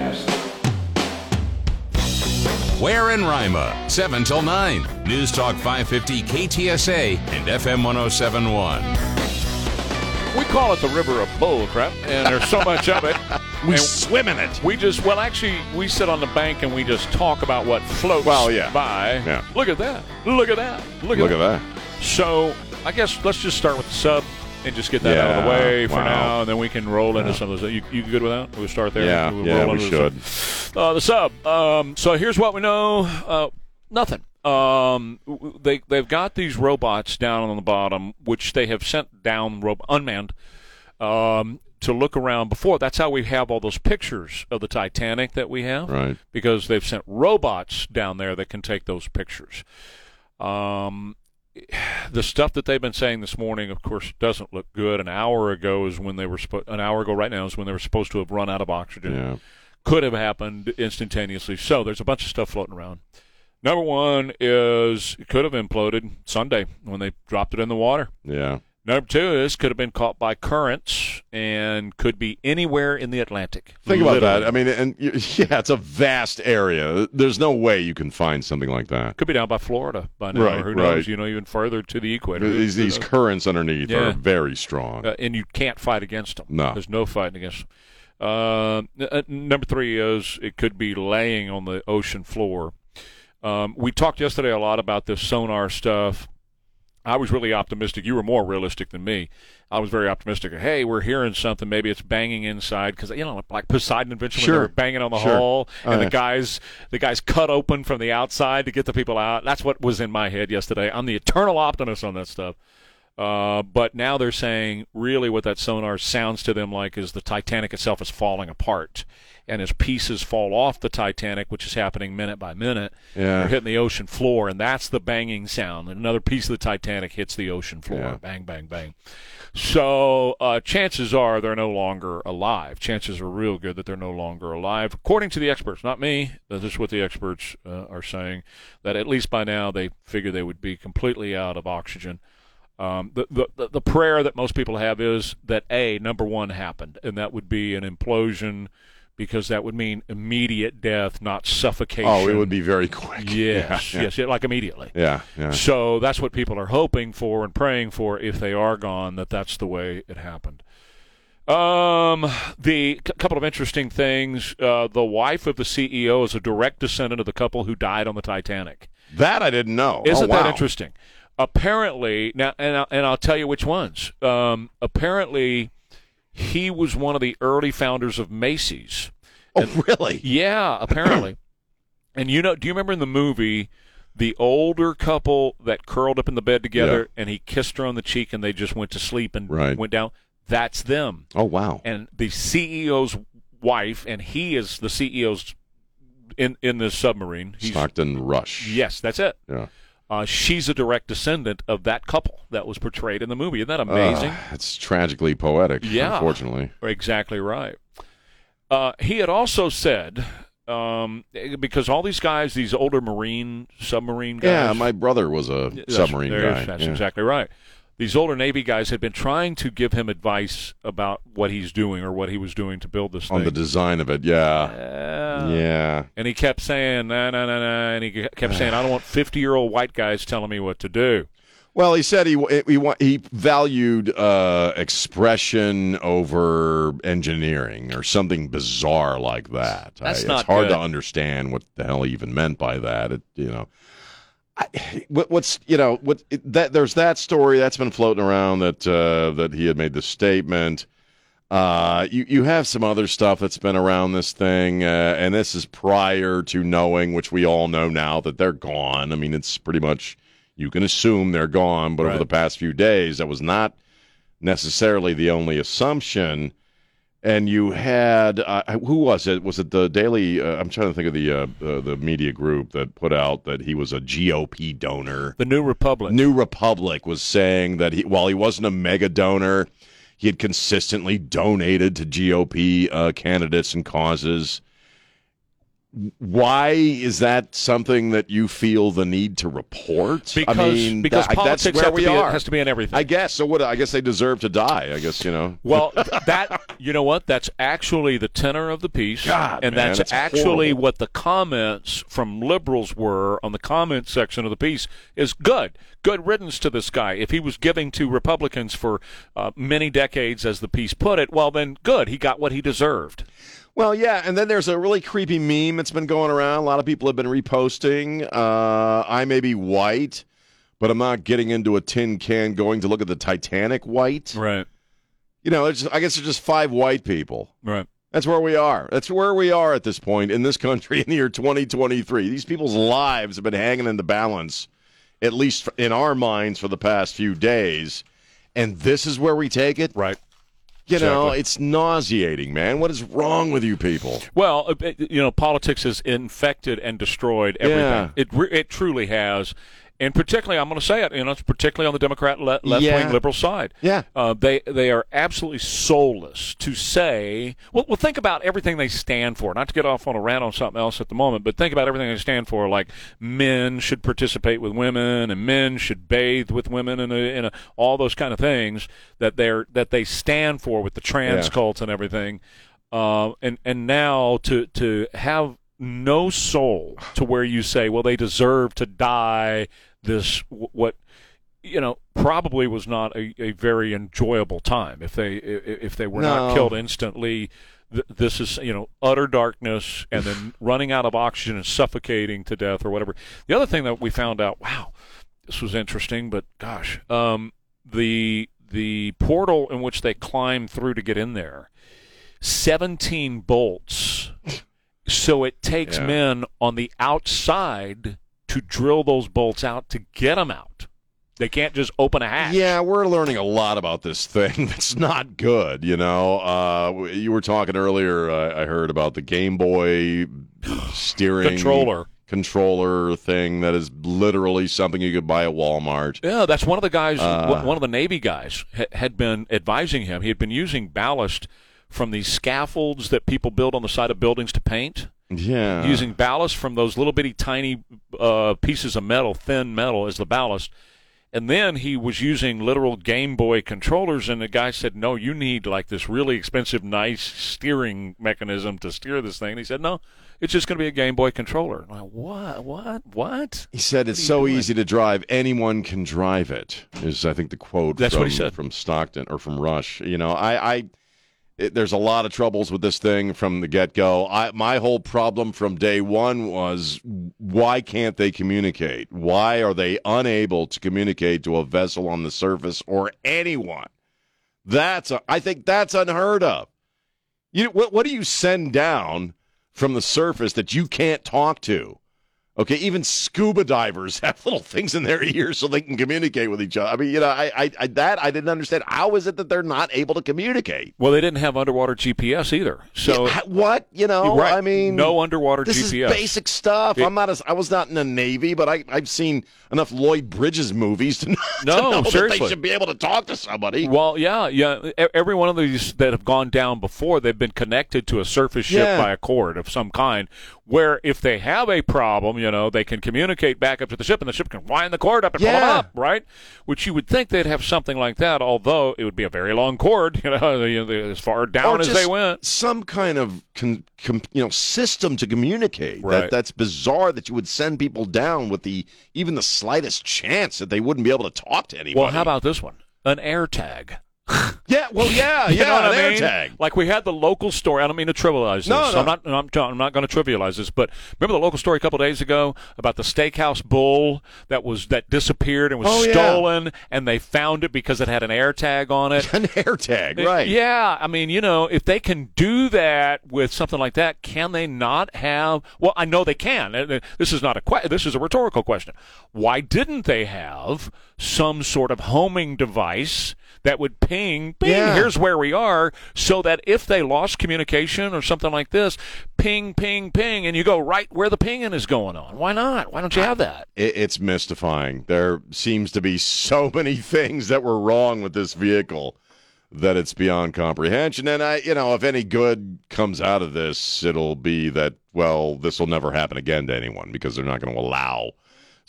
podcast. Ware in Rima, 7 till 9. News Talk 550 KTSA and FM 1071. We call it the river of bullcrap, and there's so much of it. We And swim in it. We just, well, actually, we sit on the bank and we just talk about what floats Well, yeah. by. Yeah. Look at that. Look at that. Look, Look at that. So, I guess let's just start with the sub and just get that out of the way for wow. now, and then we can roll into some of those. You, you good with that? We'll start there. Yeah, We'll yeah, we the should. sub. Uh, the sub. Um, so here's what we know. Uh, nothing. Um, they they've got these robots down on the bottom, which they have sent down ro- unmanned um, to look around before. That's how we have all those pictures of the Titanic that we have, Right. because they've sent robots down there that can take those pictures. Um, the stuff that they've been saying this morning, of course, doesn't look good. An hour ago is when they were supposed. An hour ago, right now, is when they were supposed to have run out of oxygen. Yeah. Could have happened instantaneously. So there's a bunch of stuff floating around. Number one is it could have imploded Sunday when they dropped it in the water. Yeah. Number two is could have been caught by currents and could be anywhere in the Atlantic. Think about Literally. that. I mean, and yeah, it's a vast area. There's no way you can find something like that. Could be down by Florida by now. Right, or who knows? right. You know, even further to the equator. These, these knows? currents underneath Yeah. are very strong. uh, and you can't fight against them. No. there's no fighting against them. Uh, n- uh, number three is it could be laying on the ocean floor. Um, we talked yesterday a lot about this sonar stuff. I was really optimistic. You were more realistic than me. I was very optimistic. Hey, we're hearing something. Maybe it's banging inside because you know, like Poseidon Adventure, they Sure. were banging on the Sure. hull, Oh, and yeah. the uh, guys, the guys cut open from the outside to get the people out. That's what was in my head yesterday. I'm the eternal optimist on that stuff. Uh, but now they're saying really what that sonar sounds to them like is the Titanic itself is falling apart. And as pieces fall off the Titanic, which is happening minute by minute, Yeah. they're hitting the ocean floor, and that's the banging sound. And another piece of the Titanic hits the ocean floor. Yeah. Bang, bang, bang. So uh, chances are they're no longer alive. Chances are real good that they're no longer alive, according to the experts. Not me. This is what the experts uh, are saying. That at least by now they figure they would be completely out of oxygen. Um, the, the the- prayer that most people have is that a number one happened, and that would be an implosion, because that would mean immediate death, not suffocation. Oh, it would be very quick. Yes, Yeah, yes, yeah, like immediately. Yeah. Yeah. So that's what people are hoping for and praying for if they are gone, that that's the way it happened. Um, the c- couple of interesting things. Uh, the wife of the CEO is a direct descendant of the couple who died on the Titanic. That I didn't know. Isn't oh, wow. that interesting? Apparently, now, and I'll, and I'll tell you which ones. Um, apparently, he was one of the early founders of Macy's. Oh, really? Yeah, apparently. and you know, do you remember in the movie the older couple that curled up in the bed together and he kissed her on the cheek and they just went to sleep and Right. went down? That's them. Oh, wow. And the CEO's wife, and he is the CEO's in in this submarine. He's, Stockton Rush. yes, that's it. Yeah. Uh, she's a direct descendant of that couple that was portrayed in the movie. Isn't that amazing? Uh, it's tragically poetic. Yeah. Unfortunately. Exactly right. Uh, he had also said, um, because all these guys, these older Marine submarine guys, Yeah, my brother was a submarine guy. That's yeah. exactly right. These older Navy guys had been trying to give him advice about what he's doing or what he was doing to build this On thing. the design of it, yeah. Uh, yeah. And he kept saying, no, no, no, no. And he kept saying, I don't want 50 year old white guys telling me what to do. Well, he said he he he valued uh, expression over engineering or something bizarre like that. That's I- not it's hard good. to understand what the hell he even meant by that. It, you know, what's you know what that there's that story that's been floating around that uh, that he had made the statement. Uh, you you have some other stuff that's been around this thing, uh, and this is prior to knowing, which we all know now that they're gone. I mean, it's pretty much you can assume they're gone, but over the past few days, that was not necessarily the only assumption. And you had uh, who was it? Was it the Daily? Uh, I'm trying to think of the uh, uh, the media group that put out that he was a GOP donor. The New Republic. New Republic was saying that he, while he wasn't a mega donor, he had consistently donated to GOP uh, candidates and causes. Why is that something that you feel the need to report? Because I mean, because that- politics that's where we are. has to be in everything. I guess so. What I guess they deserve to die. I guess you know. Well, that you know what? That's actually the tenor of the piece, God, and man, that's it's actually horrible. what the comments from liberals were on the comment section of the piece. Is good, good riddance to this guy. If he was giving to Republicans for uh, many decades, as the piece put it, well, then good. He got what he deserved. Well, yeah, and then there's a really creepy meme that's been going around. A lot of people have been reposting. Uh, I may be white, but I'm not getting into a tin can going to look at the Titanic white. Right, You know, it's, I guess it's just five white people. right. That's where we are. That's where we are at this point in this country in the year 2023. These people's lives have been hanging in the balance, at least in our minds, for the past few days. And this is where we take it. Right. You know, it's nauseating, man. What is wrong with you people? Well, uh, you know, politics has infected and destroyed everything. Yeah. It it truly has, and particularly, I'm going to say it. You know, it's particularly on the Democrat le- left Yeah. wing liberal side. Yeah. uh, they they are absolutely soulless to say. Well, well, think about everything they stand for. Not to get off on a rant on something else at the moment, but think about everything they stand for. Like men should participate with women, and men should bathe with women, and, and uh, all those kind of things that they're that they stand for with the trans Yeah. cult and everything. Uh, and and now to to have no soul to where you say, well, they deserve to die. This what you know probably was not a, a very enjoyable time if they if they were not killed instantly. Th- This is you know utter darkness and then running out of oxygen and suffocating to death or whatever. The other thing that we found out, wow, this was interesting, but gosh, um, the the portal in which they climbed through to get in there, seventeen bolts. So it takes Yeah. men on the outside to drill those bolts out to get them out. They can't just open a hatch. Yeah, we're learning a lot about this thing that's not good. You know, uh, you were talking earlier. Uh, I heard about the Game Boy steering Controller. controller thing that is literally something you could buy at Walmart. Yeah, that's one of the guys. Uh, one of the Navy guys ha- had been advising him. He had been using ballast from these scaffolds that people build on the side of buildings to paint. Yeah, using ballast from those little bitty tiny uh, pieces of metal, thin metal, as the ballast. And then he was using literal Game Boy controllers, and the guy said, "No, you need like this really expensive, nice steering mechanism to steer this thing." And he said, "No, it's just going to be a Game Boy controller." I'm like, what? What? What? He said it's so doing? easy to drive, anyone can drive it. Is I think the quote That's from, what he said. from Stockton or from Rush. You know, I, I it, there's a lot of troubles with this thing from the get go. My whole problem from day one was why can't they communicate? Why are they unable to communicate to a vessel on the surface or anyone? That's a, I think that's unheard of. You what what do you send down from the surface that you can't talk to? Okay, even scuba divers have little things in their ears so they can communicate with each other. I mean, you know, I, I, I that I didn't understand. How is it that they're not able to communicate? Well, they didn't have underwater GPS either. So Yeah, what you know? right, I mean, no underwater this GPS. is basic stuff. It- I'm not. A, I was not in the Navy, but I, I've seen enough Lloyd Bridges movies to, know- to No, know that they should be able to talk to somebody. Well, yeah, yeah. Every one of these that have gone down before, they've been connected to a surface ship Yeah. by a cord of some kind. Where if they have a problem, you know, they can communicate back up to the ship, and the ship can wind the cord up and pull them Yeah. up, right? Which you would think they'd have something like that, although it would be a very long cord, you know, you know, as far down as they went. Some kind of con, com, you know system to communicate. Right. That that's bizarre that you would send people down with the even the slightest chance that they wouldn't be able to talk to anybody. Well, how about this one? An air tag. yeah? Well, yeah, You yeah, know what I mean? tag. Like we had the local story. I don't mean to trivialize this. No, no. I'm not. I'm, I'm not going to trivialize this. But remember the local story a couple days ago about the steakhouse bull that was that disappeared and was Oh, yeah. stolen, and they found it because it had an air tag on it. An air tag, right? Yeah, I mean, you know, if they can do that with something like that, can they not have? Well, I know they can. Uh, uh, This is not a que- This is a rhetorical question. Why didn't they have some sort of homing device that would ping, ping? Yeah. Here's where we are, so that if they lost communication or something like this, ping, ping, ping, and you go right where the pinging is going on. Why not? Why don't you have that? It, it's mystifying. There seems to be so many things that were wrong with this vehicle that it's beyond comprehension. And I, you know, if any good comes out of this, it'll be that well, this will never happen again to anyone because they're not going to allow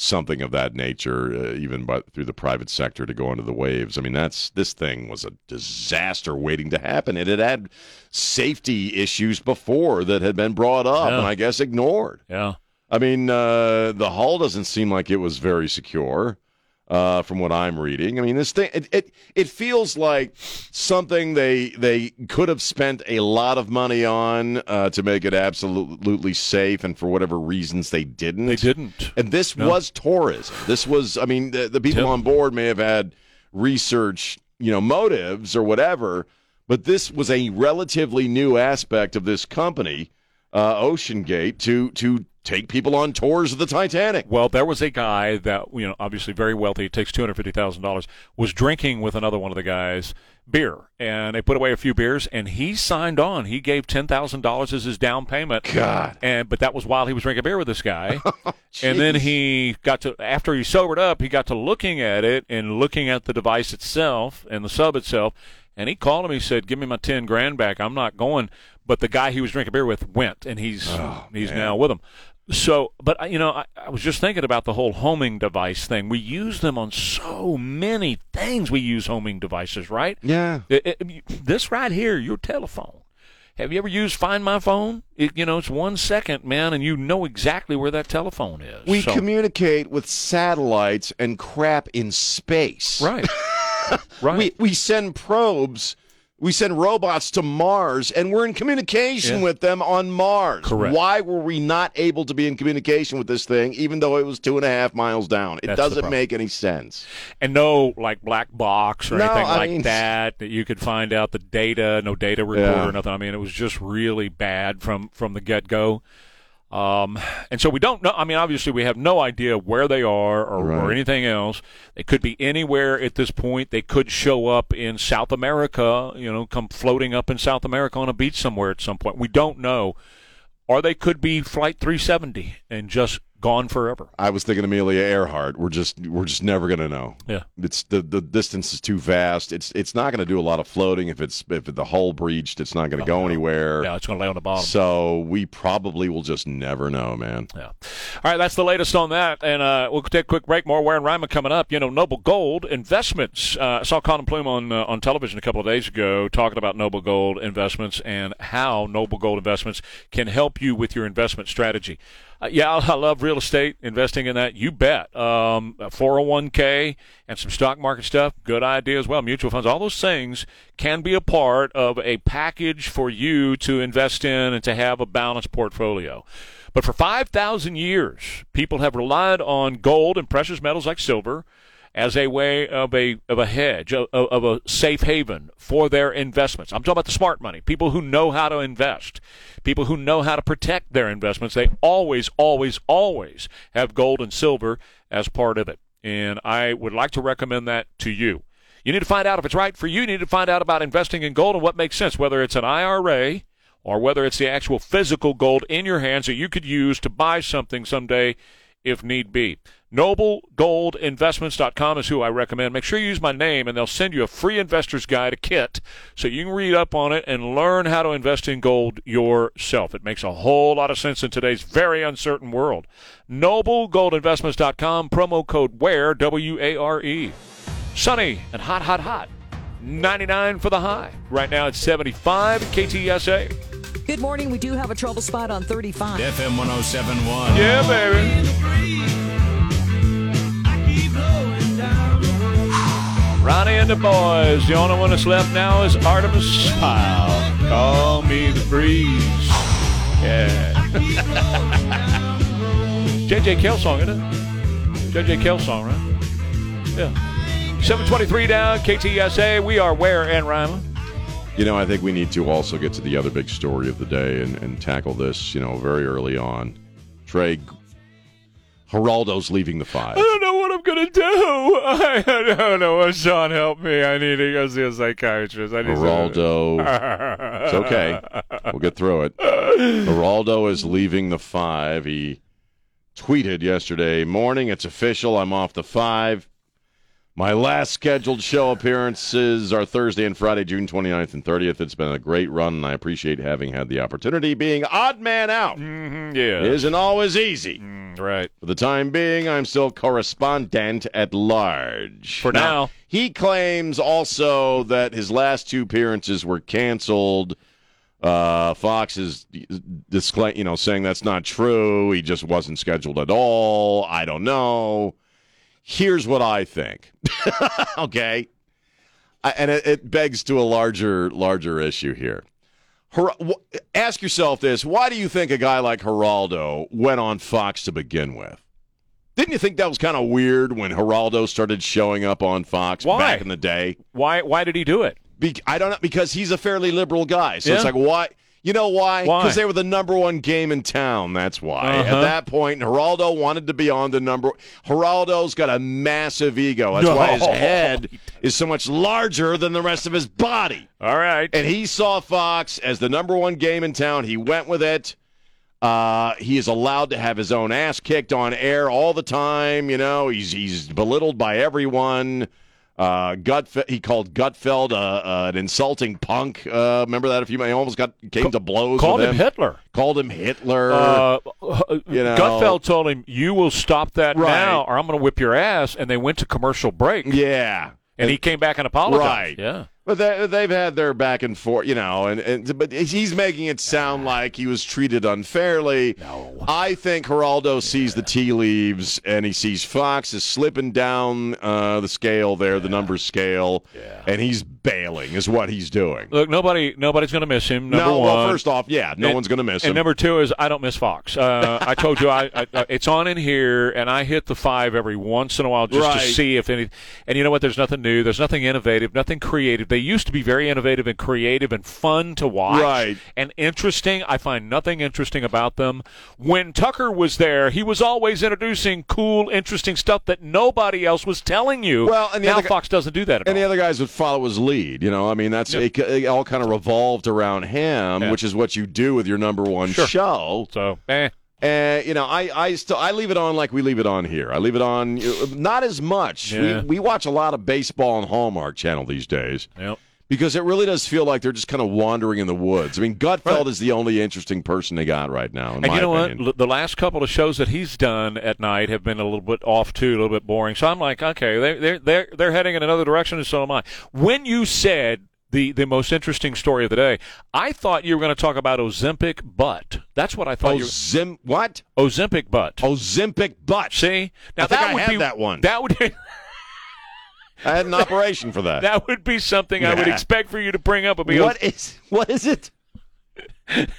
something of that nature, uh, even but through the private sector, to go into the waves. I mean, that's this thing was a disaster waiting to happen. and It had had safety issues before that had been brought up Yeah. and I guess ignored. Yeah. I mean, uh, the hull doesn't seem like it was very secure. Uh, from what I'm reading, I mean, this thing it, it it feels like something they they could have spent a lot of money on uh, to make it absolutely safe, and for whatever reasons they didn't. They didn't. And this No. was tourism. This was, I mean, the, the people Yep. on board may have had research, you know, motives or whatever, but this was a relatively new aspect of this company, uh, OceanGate, to to take people on tours of the Titanic. Well, there was a guy that you know, obviously very wealthy. Takes two hundred fifty thousand dollars. Was drinking with another one of the guys beer, and they put away a few beers, and he signed on. He gave ten thousand dollars as his down payment. God. And but that was while he was drinking beer with this guy. Oh, and then he got to after he sobered up, he got to looking at it and looking at the device itself and the sub itself. And he called him. He said, "Give me my ten grand back. I'm not going." But the guy he was drinking beer with went, and he's oh, he's now with him. So, but you know, I, I was just thinking about the whole homing device thing. We use them on so many things. We use homing devices, right? Yeah. It- it- this right here, your telephone. Have you ever used Find My Phone? It, you know, it's one second, man, and you know exactly where that telephone is. We So- communicate with satellites and crap in space. right, right. We we send probes, we send robots to Mars, and we're in communication Yeah. with them on Mars. Correct. Why were we not able to be in communication with this thing, even though it was two and a half miles down? It That's doesn't make any sense. and no like black box or No, anything I like mean- that that you could find out the data, no data recorder, Yeah. nothing. I mean, it was just really bad from from the get go. Um, and so we don't know. I mean, obviously, we have no idea where they are or, or anything else. They could be anywhere at this point. They could show up in South America, you know, come floating up in South America on a beach somewhere at some point. We don't know. Or they could be Flight 370 and just gone forever. I was thinking Amelia Earhart. We're just we're just never gonna know. Yeah. It's the the distance is too vast. It's it's not gonna do a lot of floating. If it's if the hull breached, it's not gonna go anywhere. Yeah, it's going to lay on the bottom. So we probably will just never know, man. Yeah. All right, that's the latest on that. And uh, we'll take a quick break. More and Rima coming up. You know, Noble Gold Investments. Uh, I saw Collin Plume on, uh, on television a couple of days ago talking about Noble Gold Investments and how Noble Gold Investments can help you with your investment strategy. Uh, yeah, I love real estate, investing in that. You bet. Um, a 401k and some stock market stuff, good idea as well. Mutual funds, all those things can be a part of a package for you to invest in and to have a balanced portfolio. But for 5,000 years, people have relied on gold and precious metals like silver as a way of a of a hedge, of, of a safe haven for their investments. I'm talking about the smart money, people who know how to invest, people who know how to protect their investments. They always, always, always have gold and silver as part of it. And I would like to recommend that to you. You need to find out if it's right for you. You need to find out about investing in gold and what makes sense, whether it's an IRA or whether it's the actual physical gold in your hands that you could use to buy something someday if need be. NobleGoldInvestments.com is who I recommend. Make sure you use my name, and they'll send you a free investor's guide, a kit, so you can read up on it and learn how to invest in gold yourself. It makes a whole lot of sense in today's very uncertain world. NobleGoldInvestments.com, promo code WARE, W A R E. Sunny and hot, hot, hot. 99 for the high. Right now it's 75 KTSA. Good morning. We do have a trouble spot on 35. FM 1071. Yeah, baby. Ronnie and the boys. The only one that's left now is Artimus Pyle. Call me the breeze. Yeah. JJ Cale song, isn't it? JJ Cale song, right? Yeah. 723 down, KTSA. We are Ware and Rima. You know, I think we need to also get to the other big story of the day and, and tackle this, you know, very early on. Trey, Geraldo's leaving the five. I don't know what I'm gonna do. I don't know. Uh, Sean, help me. I need to go see a psychiatrist. I need Geraldo, it's okay. We'll get through it. Geraldo is leaving the five. He tweeted yesterday morning, it's official. I'm off the five. My last scheduled show appearances are Thursday and Friday, June 29th and 30th. It's been a great run, and I appreciate having had the opportunity. Being odd man out Mm, yeah. isn't always easy. Mm, right. For the time being, I'm still correspondent at large. For now. He claims also that his last two appearances were canceled. Uh, Fox is disclaim, you know, saying that's not true. He just wasn't scheduled at all. I don't know. Here's what I think. okay, I, and it, it begs to a larger, larger issue here. Her, w- ask yourself this: Why do you think a guy like Geraldo went on Fox to begin with? Didn't you think that was kind of weird when Geraldo started showing up on Fox Why? back in the day? Why? Why did he do it? Be- I don't know because he's a fairly liberal guy. So it's like why? You know why? Because they were the number one game in town. That's why. Uh-huh. At that point, Geraldo wanted to be on the number. Geraldo's got a massive ego. That's No. why his head is so much larger than the rest of his body. All right. And he saw Fox as the number one game in town. He went with it. Uh, he is allowed to have his own ass kicked on air all the time. You know, he's he's belittled by everyone. Uh, he called Gutfeld uh, uh, an insulting punk. Uh, remember that a few? He almost got came to blows. Called with him Hitler. Called him Hitler. Uh, you know. Gutfeld told him, "You will stop that Right. now, or I'm going to whip your ass." And they went to commercial break, yeah, and he came back and apologized. Right. Yeah. But they, they've had their back and forth, you know, and, and but he's making it sound like he was treated unfairly. No. I think Geraldo sees the tea leaves and he sees Fox is slipping down uh, the scale there, the number scale, Yeah. and he's bailing, is what he's doing. Look, nobody, nobody's going to miss him. Number no, one. well, first off, yeah, no And- one's going to miss And him. number two is I don't miss Fox. Uh, I told you I, I, I it's on in here, and I hit the five every once in a while just Right. to see if any. And you know what? There's nothing new. There's nothing innovative. Nothing creative. They used to be very innovative and creative and fun to watch. Right. And interesting. I find nothing interesting about them. When Tucker was there, he was always introducing cool, interesting stuff that nobody else was telling you. Well, and now guy- Fox doesn't do that at and the other guys would follow his lead. You know, I mean, that's Yep. it, it all kind of revolved around him, Yeah. which is what you do with your number one Sure. show. so, eh. And you know, I I still I leave it on like we leave it on here. I leave it on not as much. Yeah. We we watch a lot of baseball on Hallmark Channel these days Yep. because it really does feel like they're just kind of wandering in the woods. I mean, Gutfeld is the only interesting person they got right now. In And you know opinion. what? The last couple of shows that he's done at night have been a little bit off too, a little bit boring. So I'm like, okay, they're they're they're, they're heading in another direction, and so am I. When you said the the most interesting story of the day, I thought you were going to talk about Ozempic butt. That's what I thought. you Ozim what? were, Ozempic butt. Ozempic butt. See, now I think that I would had be that one. That would I had an operation for that. that would be something I would expect for you to bring up. What is what is it?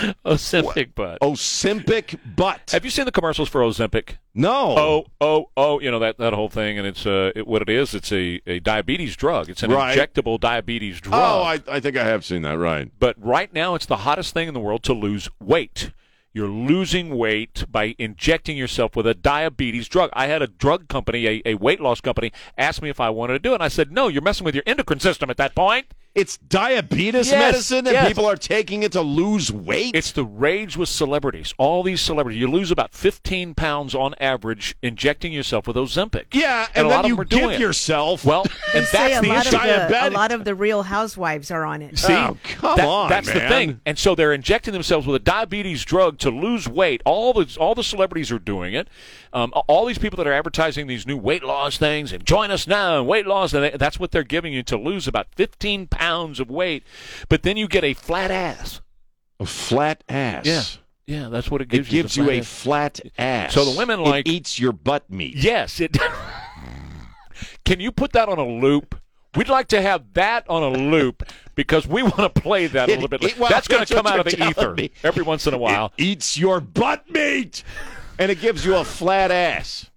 Ozempic butt. Ozempic butt. Have you seen the commercials for Ozempic? no. oh, oh, oh, you know that, that whole thing, and it's uh, it, what it is. It's a, a diabetes drug. It's an Right. injectable diabetes drug. Oh, I, I think I have seen that. Right. but right now, it's the hottest thing in the world to lose weight. You're losing weight by injecting yourself with a diabetes drug. I had a drug company, a, a weight loss company, ask me if I wanted to do it, and I said, "No, you're messing with your endocrine system at that point." It's diabetes Yes, medicine, and yes. people are taking it to lose weight. It's the rage with celebrities. All these celebrities, you lose about 15 pounds on average injecting yourself with Ozempic. yeah, and, and, a then lot you them are doing give yourself. Well, and that's a the lot issue. of the, a lot of the Real Housewives are on it. See, Oh, come That- on, that's the thing. And so they're injecting themselves with a diabetes drug to lose weight. All the all the celebrities are doing it. Um, all these people that are advertising these new weight loss things and join us now and weight loss, and they- that's what they're giving you to lose about 15 pounds of weight. But then you get a flat ass. a flat ass. Yeah. Yeah, that's what it It gives you. It gives you a ass. flat ass. So the women It like- eats your butt meat. Yes, it. Can you put that on a loop? We'd like to have that on a loop because we want to play that a little bit. it- later. well, that's going to come out of the ether me. every once in a while. It eats your butt meat, and it gives you a flat ass.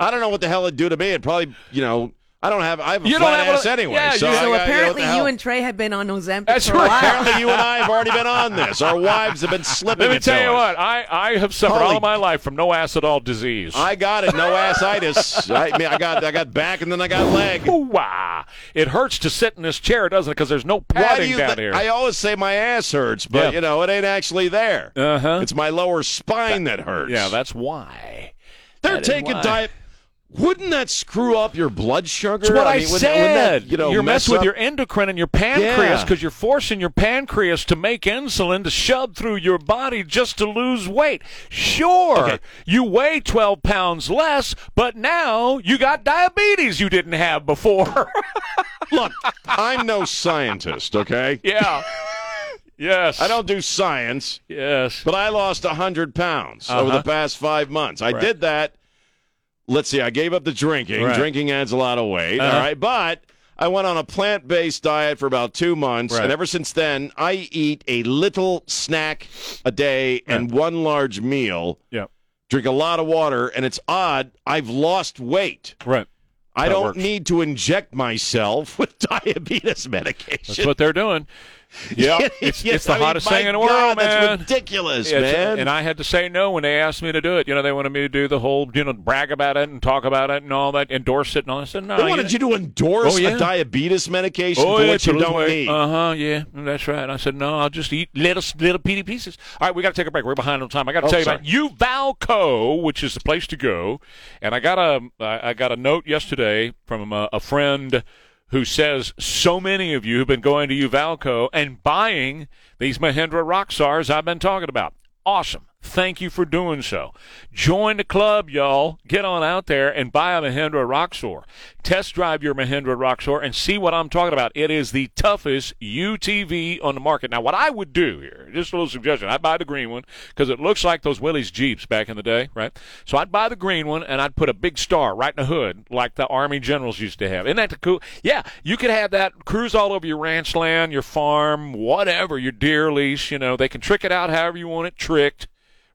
I don't know what the hell it'd do to me. It probably, you know, I don't have. I have a You don't have ass a- anyway. yeah, so you- So got- apparently, the you and Trey have been on Ozempic That's for a right. while. Apparently, you and I have already been on this. Our wives have been slipping Let me tell you us. what, I, I have suffered Holy- all my life from no acid all disease. I got it. No assitis. I, I mean, I got I got back and then I got leg. Ooh-wah. It hurts to sit in this chair, doesn't it? Because there's no Why do padding you down here. I always say my ass hurts, but Yeah. you know it ain't actually there. Uh-huh. It's my lower spine that hurts. yeah, that's why. they're that taking why. diet. Wouldn't that screw up your blood sugar? That's what I, mean, wouldn't- said. wouldn't that, you know, you're mess with your endocrine and your pancreas Yeah. because you're forcing your pancreas to make insulin to shove through your body just to lose weight. Sure, Okay. you weigh 12 pounds less, but now you got diabetes you didn't have before. Look, I'm no scientist, okay? yeah. yes. I don't do science, Yes. but I lost 100 pounds over Uh-huh. the past five months. I Right. did that. Let's see, I gave up the drinking. Right. Drinking adds a lot of weight, Uh-huh. all right? But I went on a plant based diet for about two months, Right. and ever since then, I eat a little snack a day and one large meal, Yeah. drink a lot of water, and it's odd, I've lost weight. Right. I That don't works. need to inject myself with diabetes medication. That's what they're doing. Yeah. It's, Yes, it's the I mean, hottest my thing in the God, world, That's man. ridiculous, Yeah, it's- man. And I had to say no when they asked me to do it. You know, they wanted me to do the whole, you know, brag about it and talk about it and all that, endorse it and all. I said, no. they wanted you to endorse Oh, yeah. a diabetes medication Oh, for yeah, which you don't weight. need. Uh huh. Yeah, that's right. I said no. I'll just eat little little peaty pieces. All right, we got to take a break. We're behind on time. I got to Oh, tell you sorry. about Uvalco, which is the place to go. And I got a I got a note yesterday from a, a friend who says so many of you have been going to Uvalco and buying these Mahindra Roxors I've been talking about. Awesome. Thank you for doing so. Join the club, y'all. Get on out there and buy a Mahindra Roxor. Test drive your Mahindra Roxor and see what I'm talking about. It is the toughest UTV on the market. Now, what I would do here, just a little suggestion, I'd buy the green one because it looks like those Willys Jeeps back in the day, right? So I'd buy the green one and I'd put a big star right in the hood like the Army generals used to have. Isn't that the cool? Yeah, you could have that cruise all over your ranch land, your farm, whatever, your deer lease. You know, they can trick it out however you want it tricked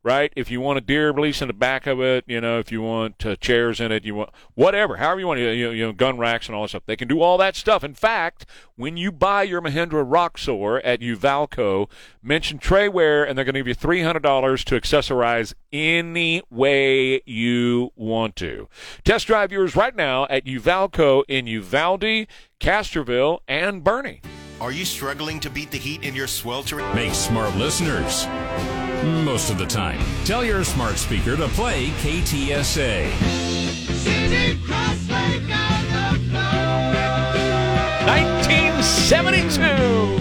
right? If you want a deer release in the back of it, you know, if you want uh, chairs in it, you want whatever, however you want, you, you, you know, gun racks and all that stuff. They can do all that stuff. In fact, when you buy your Mahindra Roxor at Uvalco, mention Trey Ware, and they're going to give you three hundred dollars to accessorize any way you want to. Test drive yours right now at Uvalco in Uvalde, Castroville, and Boerne. Are you struggling to beat the heat in your sweltering? Make smart listeners. Most of the time. Tell your smart speaker to play KTSA. Nineteen seventy-two.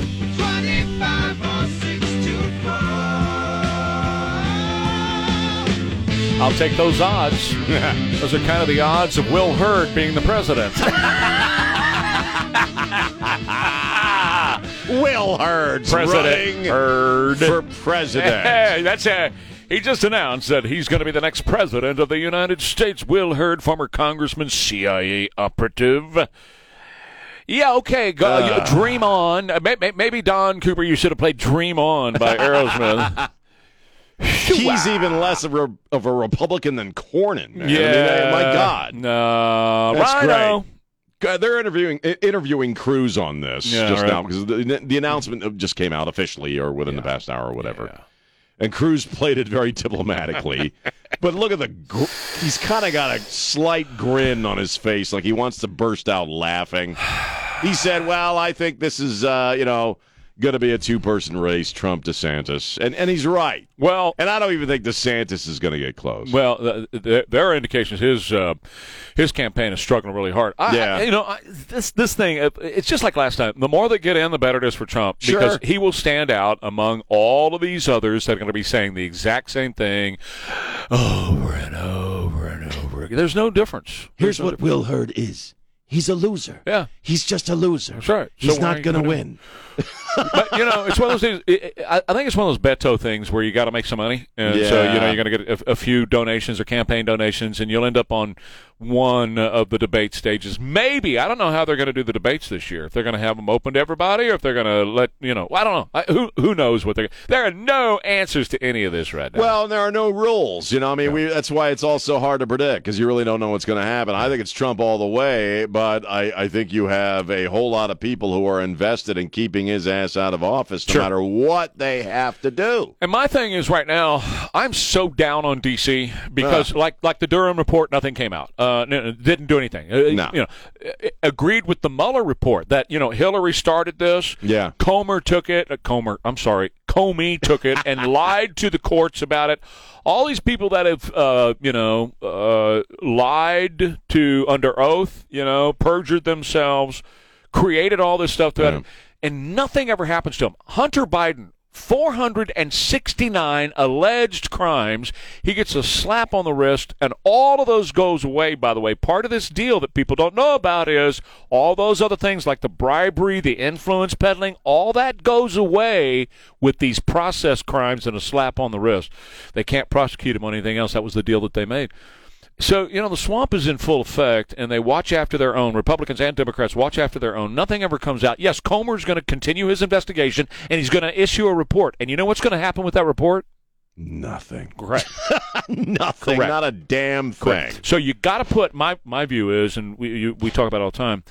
I'll take those odds. those are kind of the odds of Will Hurd being the president. Will President running Hurd. for president. Hey, that's a. He just announced that he's going to be the next president of the United States. Will Hurd, former congressman, CIA operative. Yeah, okay. Go, Uh. Dream On. Uh, may- may- Maybe Don Cooper, you should have played Dream On by Aerosmith. He's even less of a, of a Republican than Cornyn. Man. I mean, Yeah. my God. No. That's RINO. great. God, They're interviewing interviewing Cruz on this Yeah, just right. now because the, the announcement just came out officially or within the past hour or whatever. Yeah. And Cruz played it very diplomatically. but look at the gr- he's kind of got a slight grin on his face like he wants to burst out laughing. He said, "Well, I think this is uh, you know, going to be a two-person race, Trump DeSantis." And and he's right. Well, And I don't even think DeSantis is going to get close. Well, th- th- there are indications his uh, his campaign is struggling really hard. I, Yeah. I- you know, I, this this thing uh, it's just like last time. The more they get in, the better it is for Trump Sure. because he will stand out among all of these others that are going to be saying the exact same thing over and over and over again. There's no difference. Here's no what difference. Will Hurd is. He's a loser. Yeah. He's just a loser. That's right. He's So not going to gonna- win. but you know, it's one of those things. It, it- I I think it's one of those Beto things where you got to make some money, and so you know you're going to get a, a few donations or campaign donations, and you'll end up on one of the debate stages. Maybe I don't know how they're going to do the debates this year. If they're going to have them open to everybody, or if they're going to let you know, I don't know. I, who who knows what they're? There are no answers to any of this right now. Well, there are no rules. You know, I mean, we, that's why it's all so hard to predict because you really don't know what's going to happen. I think it's Trump all the way, but I, I think you have a whole lot of people who are invested in keeping his ass ass out of office, no Sure. matter what they have to do. And my thing is right now, I'm so down on DC because, like, like the Durham report, nothing came out. Uh, didn't do anything. Uh, No. You know, uh, agreed with the Mueller report that you know Hillary started this. Yeah. Comer took it. Uh, Comer, I'm sorry, Comey took it and lied to the courts about it. All these people that have, uh, you know, uh, lied to under oath, you know, perjured themselves, created all this stuff to Yeah. And nothing ever happens to him. Hunter Biden, 469 alleged crimes. He gets a slap on the wrist, and all of those goes away, by the way. Part of this deal that people don't know about is all those other things like the bribery, the influence peddling, all that goes away with these process crimes and a slap on the wrist. They can't prosecute him on anything else. That was the deal that they made. So, you know, the swamp is in full effect, and they watch after their own. Republicans and Democrats watch after their own. Nothing ever comes out. Yes, Comer's going to continue his investigation, and he's going to issue a report. And you know what's going to happen with that report? Nothing. Correct. Nothing. Correct. Not a damn thing. So you got to put my my view is, and we you, we talk about it all the time.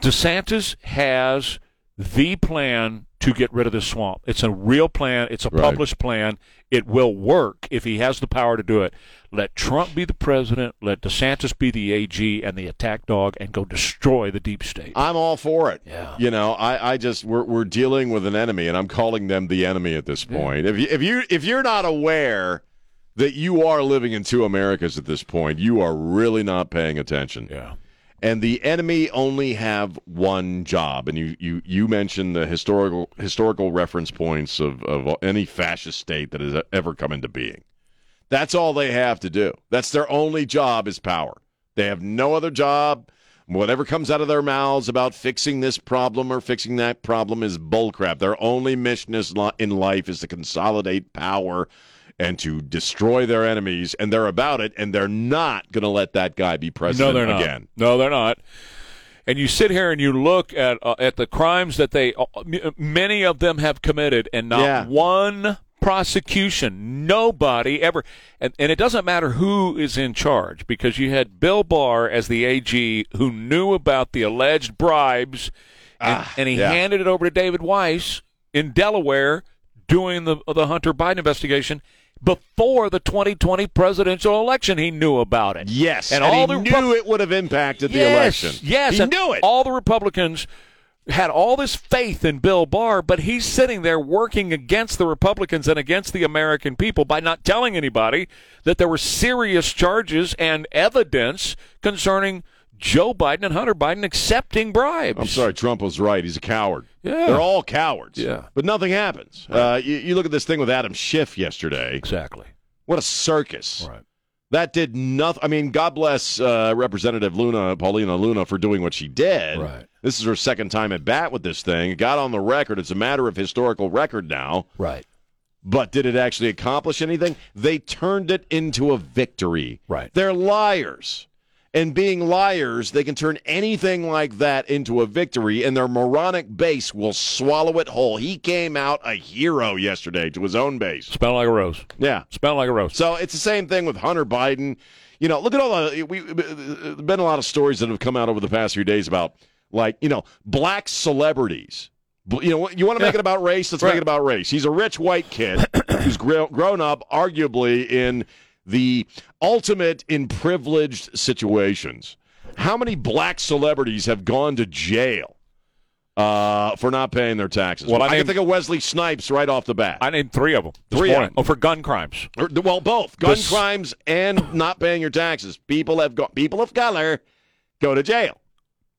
DeSantis has the plan to get rid of this swamp. It's a real plan. It's a Right. published plan. It will work if he has the power to do it. Let Trump be the president. Let DeSantis be the AG and the attack dog, and go destroy the deep state. I'm all for it. Yeah. You know, I, I just we're we're dealing with an enemy, and I'm calling them the enemy at this point. If you if you if you're not aware that you are living in two Americas at this point, you are really not paying attention. yeah. And the enemy only have one job. And you, you, you mentioned the historical historical reference points of, of any fascist state that has ever come into being. That's all they have to do. That's their only job is power. They have no other job. Whatever comes out of their mouths about fixing this problem or fixing that problem is bullcrap. Their only mission is in life is to consolidate power and to destroy their enemies, and they're about it, and they're not going to let that guy be president No, they're not. again. No, they're not. And you sit here and you look at uh, at the crimes that they uh, many of them have committed, and not Yeah. one prosecution. Nobody ever, and, and it doesn't matter who is in charge because you had Bill Barr as the AG who knew about the alleged bribes, and, ah, and he yeah. handed it over to David Weiss in Delaware doing the the Hunter Biden investigation. Before the 2020 presidential election, he knew about it. Yes, and, and, all he the knew it would have impacted the election. Yes, he and knew it. All the Republicans had all this faith in Bill Barr, but he's sitting there working against the Republicans and against the American people by not telling anybody that there were serious charges and evidence concerning Joe Biden and Hunter Biden accepting bribes. I'm sorry, Trump was right. He's a coward. Yeah. They're all cowards. Yeah. But nothing happens. Uh, you, you look at this thing with Adam Schiff yesterday. Exactly. What a circus. Right. That did nothing. I mean, God bless uh, Representative Luna, Paulina Luna, for doing what she did. Right. This is her second time at bat with this thing. It got on the record. It's a matter of historical record now. Right. But did it actually accomplish anything? They turned it into a victory. Right. They're liars. And being liars, they can turn anything like that into a victory, and their moronic base will swallow it whole. He came out a hero yesterday to his own base. Smell like a rose. Yeah. Smell like a rose. So it's the same thing with Hunter Biden. You know, look at all the we uh, been a lot of stories that have come out over the past few days about like you know black celebrities. You know, you want to make Yeah. it about race? Let's Right. make it about race. He's a rich white kid who's grown up, arguably in the ultimate in privileged situations. How many black celebrities have gone to jail uh, for not paying their taxes? Well, I I, can think of Wesley Snipes right off the bat. I named three of them. Three of them. Oh, for gun crimes. Or, well, both gun This- crimes and not paying your taxes. People have got people of color go to jail.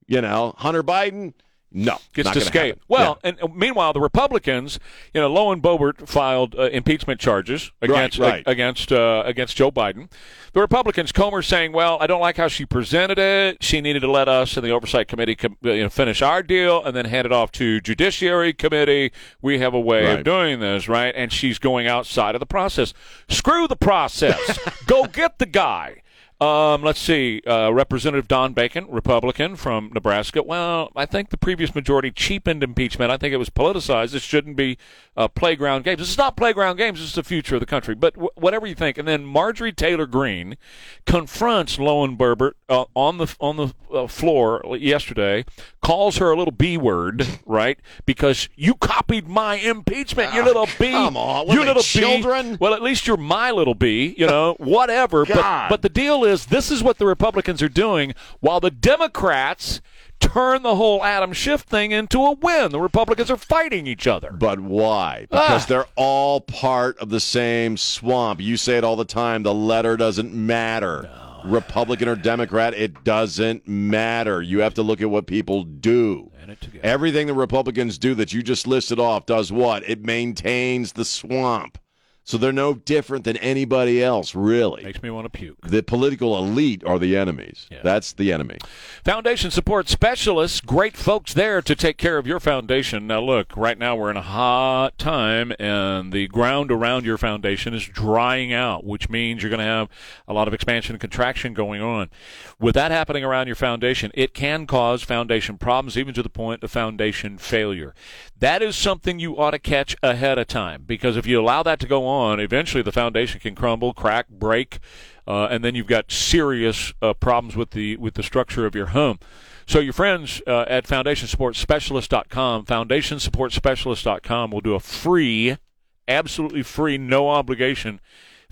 You know, Hunter Biden, no, gets to happen. Well, and uh, meanwhile, the Republicans, you know, Lauren Boebert filed uh, impeachment charges against right. uh, against uh, against Joe Biden. The Republicans, Comer, saying, "Well, I don't like how she presented it. She needed to let us in the oversight committee com- you know, finish our deal and then hand it off to Judiciary Committee. We have a way Right. of doing this, right? And she's going outside of the process. Screw the process. Go get the guy." Um, let's see. Uh, Representative Don Bacon, Republican from Nebraska. Well, I think the previous majority cheapened impeachment. I think it was politicized. This shouldn't be uh, playground games. This is not playground games. This is the future of the country. But w- whatever you think. And then Marjorie Taylor Greene confronts Lauren Boebert uh, on the on the uh, floor yesterday, calls her a little b word, right? Because you copied my impeachment, you little b. come on. You little children? B. Well, at least you're my little b. You know, whatever. but but the deal is, this is what the Republicans are doing, while the Democrats turn the whole Adam Schiff thing into a win. The Republicans are fighting each other. But why? Because Ah. they're all part of the same swamp. You say it all the time. The letter doesn't matter. Republican or Democrat, it doesn't matter. You have to look at what people do. Everything the Republicans do that you just listed off does what? It maintains the swamp. So they're no different than anybody else, really. Makes me want to puke. The political elite are the enemies. That's the enemy. Foundation support specialists, great folks there to take care of your foundation. Now, look, right now we're in a hot time, and the ground around your foundation is drying out, which means you're going to have a lot of expansion and contraction going on. With that happening around your foundation, it can cause foundation problems, even to the point of foundation failure. That is something you ought to catch ahead of time, because if you allow that to go on, eventually the foundation can crumble, crack, break uh, and then you've got serious uh, problems with the with the structure of your home. So your friends uh, at FoundationSupportSpecialist.com, FoundationSupportSpecialist.com will do a free, absolutely free, no obligation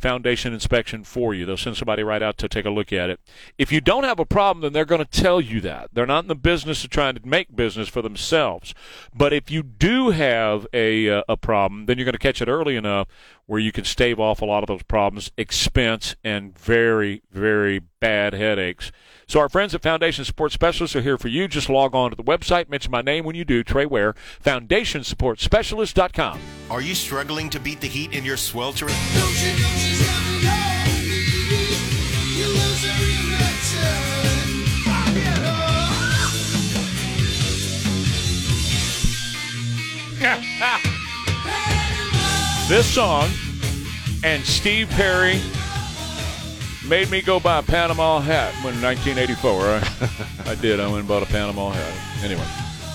foundation inspection for you. They'll send somebody right out to take a look at it. If you don't have a problem, then they're going to tell you that. They're not in the business of trying to make business for themselves. But if you do have a, uh, a problem, then you're going to catch it early enough where you can stave off a lot of those problems, expense, and very, very bad headaches. So our friends at Foundation Support Specialists are here for you. Just log on to the website, mention my name when you do, Trey Ware, FoundationSupportSpecialist.com. Are you struggling to beat the heat in your sweltering? This song and Steve Perry made me go buy a Panama hat when 1984. I, I did. I went and bought a Panama hat. Anyway,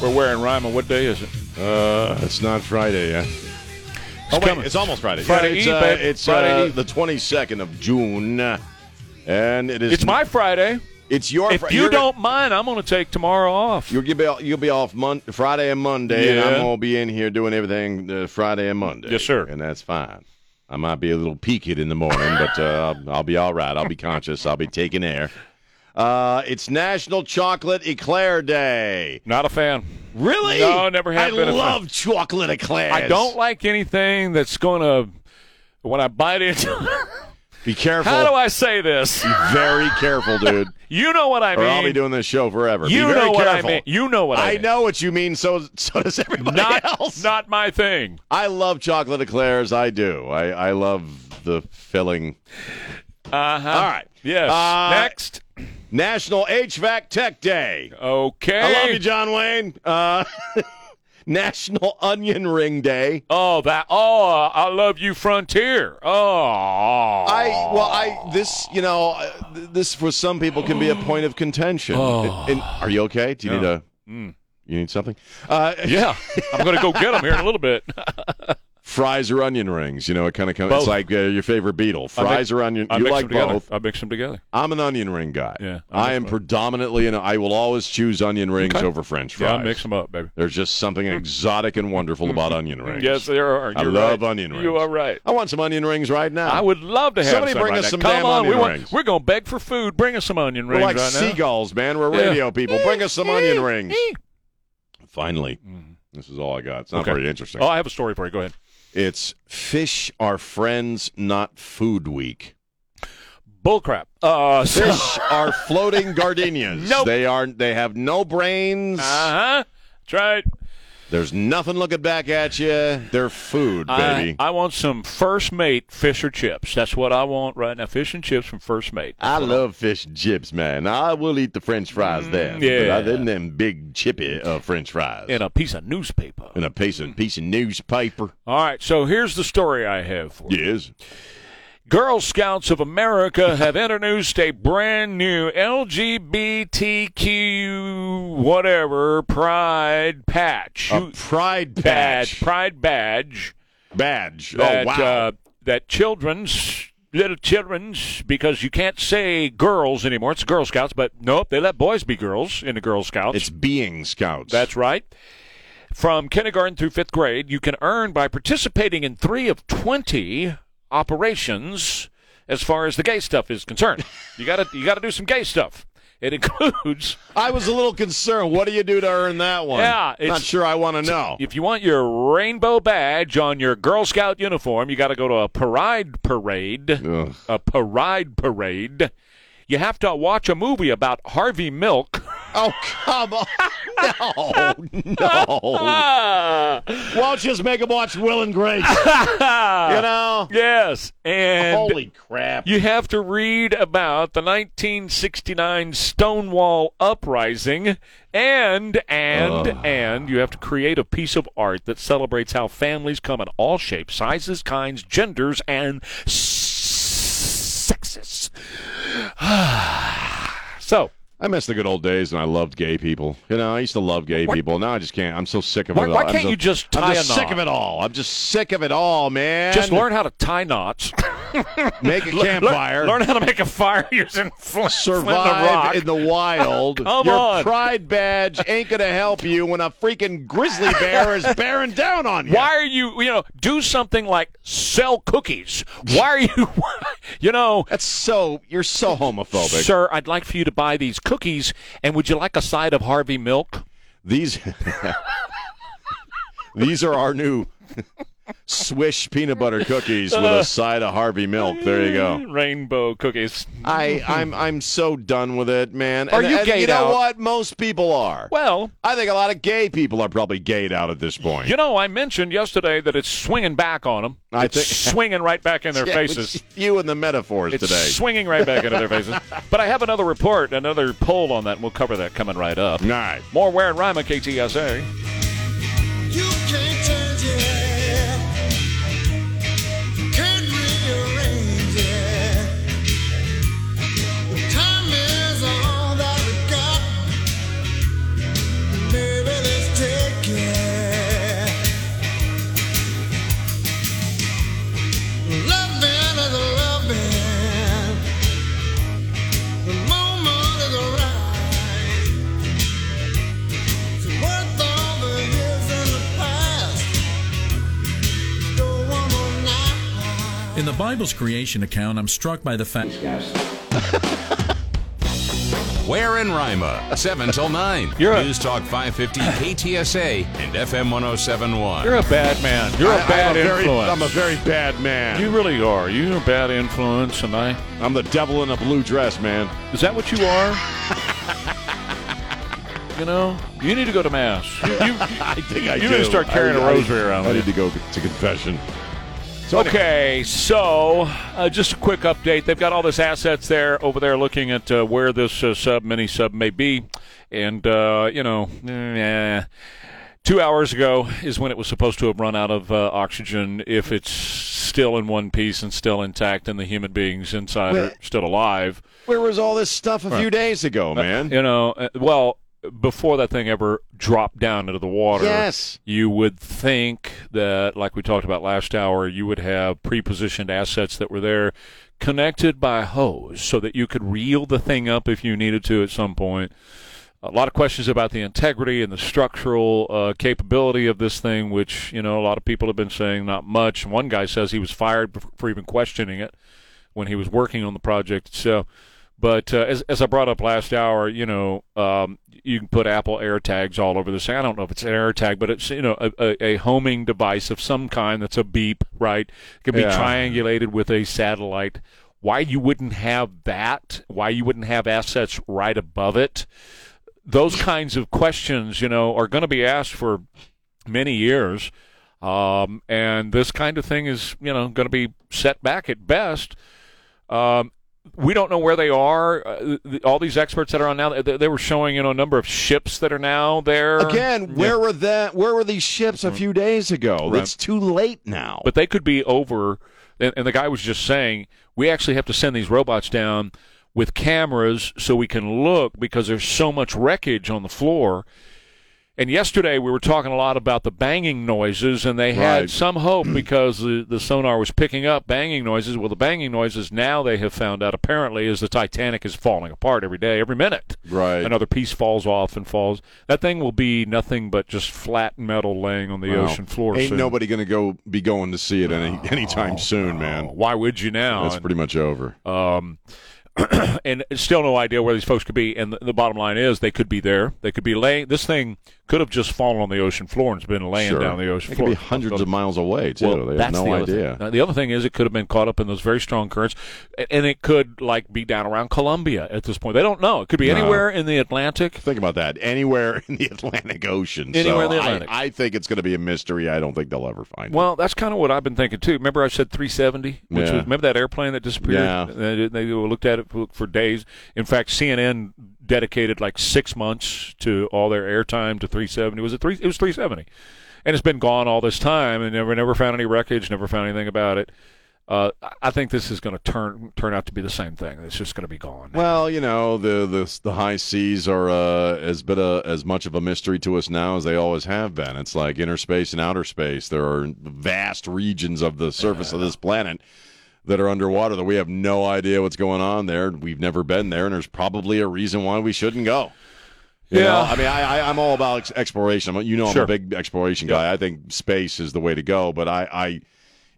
we're Ware and Rima. What day is it? Uh, it's not Friday yet. Oh, wait, coming. it's almost Friday. Friday yeah, it's, Eve, uh, babe. It's Friday uh, Eve. the 22nd of June, and it is. It's my Friday. It's your. Friday. If Fri- you you're gonna- don't mind, I'm going to take tomorrow off. You'll, you'll be you'll be off mon- Friday and Monday, and Yeah. I'm gonna be in here doing everything uh, Friday and Monday. Yes, sir. And that's fine. I might be a little peaked in the morning, but uh, I'll, be all right. I'll be conscious. I'll be taking air. Uh, it's National Chocolate Eclair Day. Not a fan. Really? No, never have I been a fan. love chocolate eclairs. I don't like anything that's going to. When I bite into. Be careful. How do I say this? Be very careful, dude. You know what I mean. or. I'll be doing this show forever. you be very know what I careful. mean. You know what I, mean? I mean. know what you mean. So so does everybody Not, else. not my thing. I love chocolate eclairs. I do. I, I love the filling. Uh huh. All right. Yes. Uh, Next. National HVAC Tech Day. Okay. I love you, John Wayne. Uh, National Onion Ring Day. Oh, that. Oh, I love you, Frontier. Oh. I well, I this you know uh, th- this for some people can be a point of contention. Oh. And- and- are you okay? Do you need a? You need something? Uh, Yeah. I'm going to go get them here in a little bit. fries or onion rings. You know, it kind of comes. Both. It's like uh, your favorite beetle. Fries mix- or onion. I You like both. I mix them together. I'm an onion ring guy. Yeah, I I am predominantly, and I will always choose onion rings Okay. over French fries. Yeah, I mix them up, baby. There's just something exotic and wonderful about onion rings. Yes, there are. I You're love right. onion rings. You are right. I want some onion rings right now. I would love to have Somebody some bring right us now. some Come damn on, onion we want, rings. We're going to beg for food. Bring us some onion rings. We're like right now. seagulls, man. We're Yeah. radio people. Bring us some onion rings. Finally, this is all I got. It's not. Okay. very interesting. Oh, I have a story for you. Go ahead. It's fish are friends, not food week. Bullcrap. Uh, so, Fish are floating gardenias. Nope. They are. They have no brains. uh-huh. That's right. There's nothing looking back at you. They're food, baby. I want some First Mate fish or chips. That's what I want right now. Fish and chips from First Mate. I love fish and chips, man. I will eat the French fries there. Mm, yeah. Than them big chippy uh, French fries. In a piece of newspaper. In a piece of piece of newspaper. All right, so here's the story I have for you. Yes. Girl Scouts of America have introduced a brand new LGBTQ whatever pride patch. A pride badge, pride badge Badge. that oh wow. uh, that children's little children's because you can't say girls anymore. It's Girl Scouts, but nope, they let boys be girls in the Girl Scouts. it's being scouts. That's right. From kindergarten through fifth grade, you can earn by participating in three of 20 operations as far as the gay stuff is concerned. You gotta you gotta do some gay stuff. It includes I was a little concerned. What do you do to earn that one? Yeah, it's- not sure. I want to know. if you want your rainbow badge on your Girl Scout uniform, you got to go to a parade parade. Ugh. A parade parade. You have to watch a movie about Harvey Milk. Oh come on! No, no. Why don't you just make him watch Will and Grace? you know. yes, and Holy crap! You have to read about the 1969 Stonewall uprising and and and you have to create a piece of art that celebrates how families come in all shapes, sizes, kinds, genders and sexes. so, I miss the good old days, and I loved gay people. You know, I used to love gay people. Now I just can't. I'm so sick of Why- it. all. why can't so- you just tie I'm a just sick of it all. I'm just sick of it all, man. just learn how to tie knots. make a campfire. Learn, how to make a fire using flint, flint Survive rock. in the wild. Come Your on. pride badge ain't gonna help you when a freaking grizzly bear is bearing down on you. Why are you, you know, do something like sell cookies? Why are you, you know, That's so. You're so homophobic. sir, I'd like for you to buy these cookies, and would you like a side of Harvey milk? These. these are our new swish peanut butter cookies with a uh, side of Harvey milk. There you go. Eh, rainbow cookies. I, I'm I'm so done with it, man. Are and, you and gayed You know out? what? Most people are. Well, I think a lot of gay people are probably gayed out at this point. you know, I mentioned yesterday that it's swinging back on them. I it's think- swinging right back in their Yeah, faces. it's You and the metaphors It's today. swinging right back into their faces. But I have another report, another poll on that, and we'll cover that coming right up. All right. More Ware and Rima, KTSA. Bible's creation account, I'm struck by the fact. Ware and Rima, 7 till 9. You're a- News Talk 550 KTSA and FM 1071. You're a bad man. You're a I- bad I'm a very, influence. I'm a very bad man. You really are. You're a bad influence, and I. I'm the devil in a blue dress, man. Is that what you are? you know, you need to go to mass. You, you, I think I You do. need to start carrying a a rosary around I need to go to confession. So anyway, Okay, so uh, just a quick update. They've got all this assets there over there, looking at uh, where this uh, sub, mini sub, may be, and uh, you know, eh, two hours ago is when it was supposed to have run out of uh, oxygen. If it's still in one piece and still intact, and the human beings inside are still alive, where was all this stuff a few days ago, man? you know, uh, well, before that thing ever dropped down into the water, Yes. you would think that, like we talked about last hour, you would have pre-positioned assets that were there connected by hose so that you could reel the thing up if you needed to at some point. A lot of questions about the integrity and the structural uh, capability of this thing, which you know a lot of people have been saying not much. One guy says he was fired for even questioning it when he was working on the project itself. But uh, as, as I brought up last hour, you know, um, you can put Apple AirTags all over this. I don't know if it's an AirTag, but it's you know a, a, a homing device of some kind that's a beep, right? It can be Yeah. triangulated with a satellite. Why you wouldn't have that? Why you wouldn't have assets right above it? Those kinds of questions, you know, are going to be asked for many years. Um, and this kind of thing is, you know, going to be set back at best. Um, we don't know where they are. Uh, th- all these experts that are on now, they, they were showing, you know, a number of ships that are now there. Again, where were that? Where were these ships a few days ago? Right. It's too late now. but they could be over and, and the guy was just saying we actually have to send these robots down with cameras so we can look because there's so much wreckage on the floor. And yesterday we were talking a lot about the banging noises, and they had Right. some hope because the, the sonar was picking up banging noises. Well, the banging noises now they have found out apparently is the Titanic is falling apart every day, every minute. Right. Another piece falls off and falls. That thing will be nothing but just flat metal laying on the Well, ocean floor. Ain't soon. nobody going to go be going to see it any anytime soon, man. Why would you now? That's And- pretty much over. um, and still no idea where these folks could be. And the, the bottom line is they could be there. They could be laying. This thing could have just fallen on the ocean floor and it's been laying sure. down the ocean it floor. could be hundreds of miles away too. Well, they have no the idea. Now, the other thing is, it could have been caught up in those very strong currents, and it could like be down around Colombia at this point. They don't know. It could be No. anywhere in the Atlantic. Think about that. Anywhere in the Atlantic Ocean. Anywhere so in the Atlantic. I, I think it's going to be a mystery. I don't think they'll ever find it. Well, that's kind of what I've been thinking too. Remember, I said 370, which Yeah. was remember that airplane that disappeared. Yeah. They, they looked at it for, for days. In fact, CNN dedicated like six months to all their airtime to 370. Was it three? It was 370, and it's been gone all this time, and never never found any wreckage, never found anything about it. Uh, I- think this is going to turn turn out to be the same thing. It's just going to be gone. Well, you know, the the the high seas are uh, as bit a, as much of a mystery to us now as they always have been. It's like inner space and outer space. There are vast regions of the surface of this planet that are underwater that we have no idea what's going on there. We've never been there, and there's probably a reason why we shouldn't go. You Yeah. know, I mean, I, I, I'm all about ex- exploration. I'm, you know, I'm Sure. a big exploration guy. I think space is the way to go. But I, I,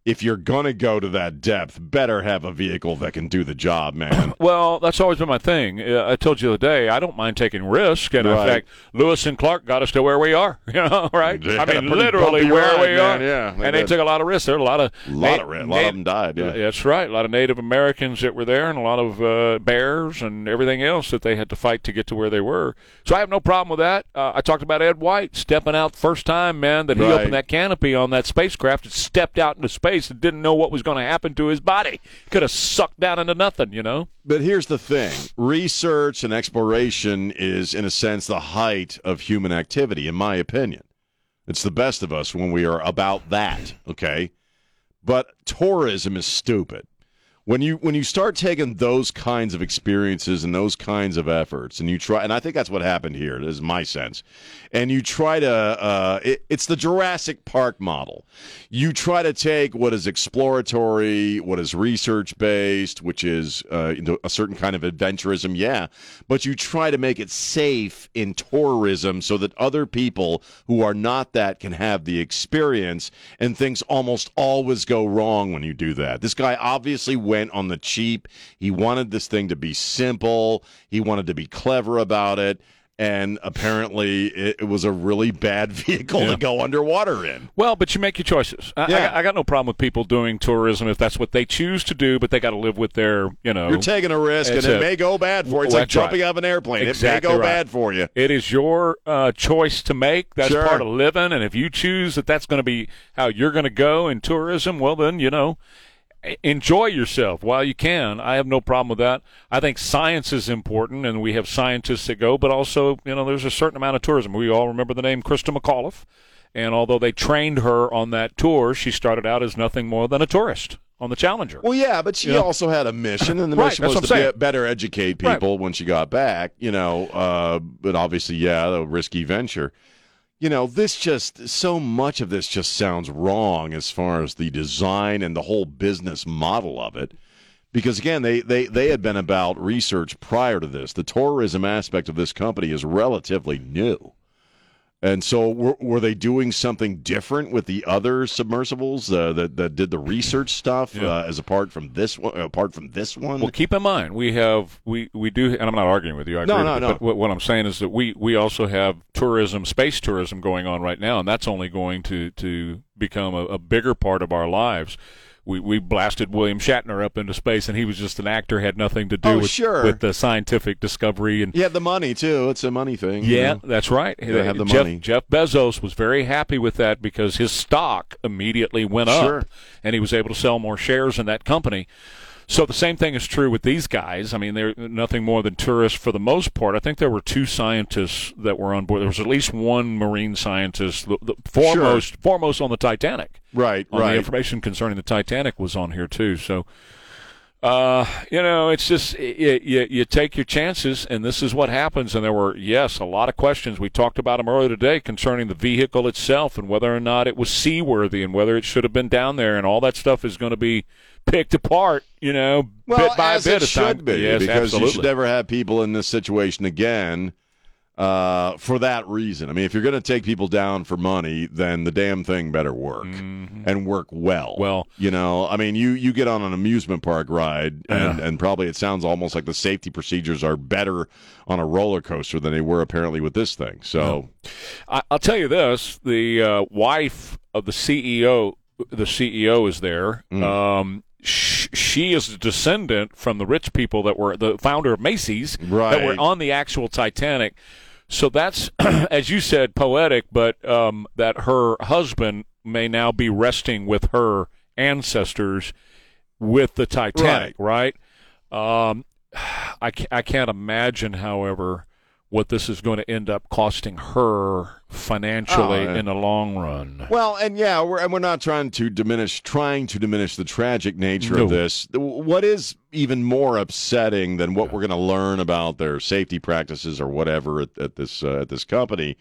if you're gonna go to that depth, better have a vehicle that can do the job, man. Well, that's always been my thing. Uh, I told you the other day, I don't mind taking risk, and Right. in fact, Lewis and Clark got us to where we are. You know, right? I mean, literally where ride, we man, are. yeah, they and they took a lot of risks. There are a lot of A lot na- of ri- a lot of them died, yeah. Uh, that's right. A lot of Native Americans that were there, and a lot of uh, bears and everything else that they had to fight to get to where they were. So I have no problem with that. Uh, I talked about Ed White stepping out first time, man, that he Right. opened that canopy on that spacecraft and stepped out into space and didn't know what was going to happen to his body. Could have sucked down into nothing, you know. But here's the thing research and exploration is, in a sense, the height of human activity, in my opinion. It's the best of us when we are about that, okay? But tourism is stupid. When you when you start taking those kinds of experiences and those kinds of efforts, and you try, and I think that's what happened here. Is my sense, and you try to, uh, it, it's the Jurassic Park model. You try to take what is exploratory, what is research based, which is uh, a certain kind of adventurism, yeah, but you try to make it safe in tourism so that other people who are not that can have the experience, and things almost always go wrong when you do that. This guy obviously went on the cheap. He wanted this thing to be simple. He wanted to be clever about it. And apparently, it, it was a really bad vehicle to go underwater in. Well, but you make your choices. I, I, Yeah. got, I got no problem with people doing tourism if that's what they choose to do, but they got to live with their, you know. You're taking a risk, and it, may go bad for you. It's Well, like that's right. jumping out of an airplane. Exactly it may go right. bad for you. It is your uh, choice to make. That's Sure. part of living. And if you choose that that's going to be how you're going to go in tourism, well, then, you know, enjoy yourself while you can. I have no problem with that. I think science is important, and we have scientists that go, but also, you know, there's a certain amount of tourism. We all remember the name Christa McAuliffe. And although they trained her on that tour, she started out as nothing more than a tourist on the Challenger. Well, yeah, but she You know? also had a mission, and the Right, mission was to saying. better educate Right. people when she got back. You know, uh, but obviously, yeah, a risky venture. You know, this just so much of this just sounds wrong as far as the design and the whole business model of it. Because again, they, they, they had been about research prior to this. The tourism aspect of this company is relatively new. And so, were, were they doing something different with the other submersibles uh, that that did the research stuff Yeah. uh, as apart from this one? Apart from this one, Well, keep in mind we have we we do, and I'm not arguing with you. I No, agree no, no. But what, what I'm saying is that we we also have tourism, space tourism going on right now, and that's only going to to become a, a bigger part of our lives. We we blasted William Shatner up into space, and he was just an actor, had nothing to do Oh, with sure. with the scientific discovery and. you have the money too. It's a money thing. you Yeah, know? that's right. They have the Jeff, money. Jeff Bezos was very happy with that because his stock immediately went Sure. up, and he was able to sell more shares in that company. So the same thing is true with these guys. I mean, they're nothing more than tourists for the most part. I think there were two scientists that were on board. There was at least one marine scientist, the, the foremost foremost on the Titanic. Right, right. The information concerning the Titanic was on here too. So, uh, you know, it's just you, you, you take your chances, and this is what happens. And there were yes, a lot of questions. We talked about them earlier today concerning the vehicle itself and whether or not it was seaworthy and whether it should have been down there, and all that stuff is going to be picked apart. You know, well, bit by as bit. it as time- should be, yes, because absolutely. you should never have people in this situation again. Uh, for that reason, I mean, if you're going to take people down for money, then the damn thing better work and work well. Mm-hmm. Well- you know, I mean, you you get on an amusement park ride, and Yeah. and probably it sounds almost like the safety procedures are better on a roller coaster than they were apparently with this thing. So, I, I'll tell you this: the uh, wife of the CEO, the CEO is there. Mm. Um, she is a descendant from the rich people that were the founder of Macy's, that were on the actual Titanic. So that's, as you said, poetic. But um, that her husband may now be resting with her ancestors with the Titanic, right? Um, I, I can't imagine, however, what this is going to end up costing her financially Oh, yeah. in the long run. Well, and yeah, we're and we're not trying to diminish trying to diminish the tragic nature No. of this. What is even more upsetting than what we're going to learn about their safety practices or whatever at, at this uh, at this company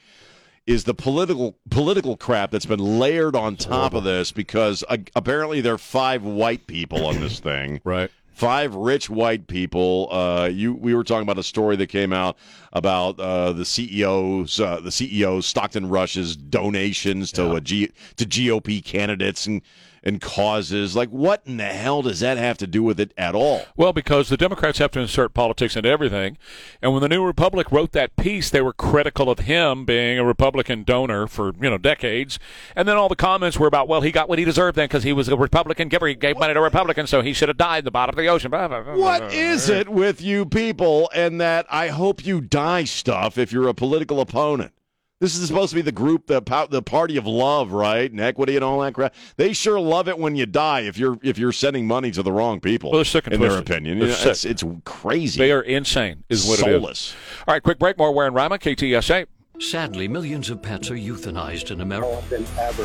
is the political political crap that's been layered on top of this because uh, apparently there are five white people on this thing. Right. Five rich white people. Uh, you, we were talking about a story that came out about uh, the CEOs, uh, the CEO Stockton Rush's donations to a G, to GOP candidates and and causes. Like, what in the hell does that have to do with it at all? Well, because the Democrats have to insert politics into everything. And when the New Republic wrote that piece, they were critical of him being a Republican donor for, you know, decades. And then all the comments were about, well, he got what he deserved then because he was a Republican giver. He gave money to Republicans, so he should have died in the bottom of the ocean. Blah, blah, blah, blah, What is it with you people and that I hope you die stuff if you're a political opponent? This is supposed to be the group, the the party of love, right, and equity and all that crap. They sure love it when you die if you're if you're sending money to the wrong people. Well, they're sick and in their opinion. They're You know, it's, sick. it's crazy. They are insane, is what it is. soulless. All right, quick break. More Ware and Rima, KTSA. Sadly, millions of pets are euthanized in America.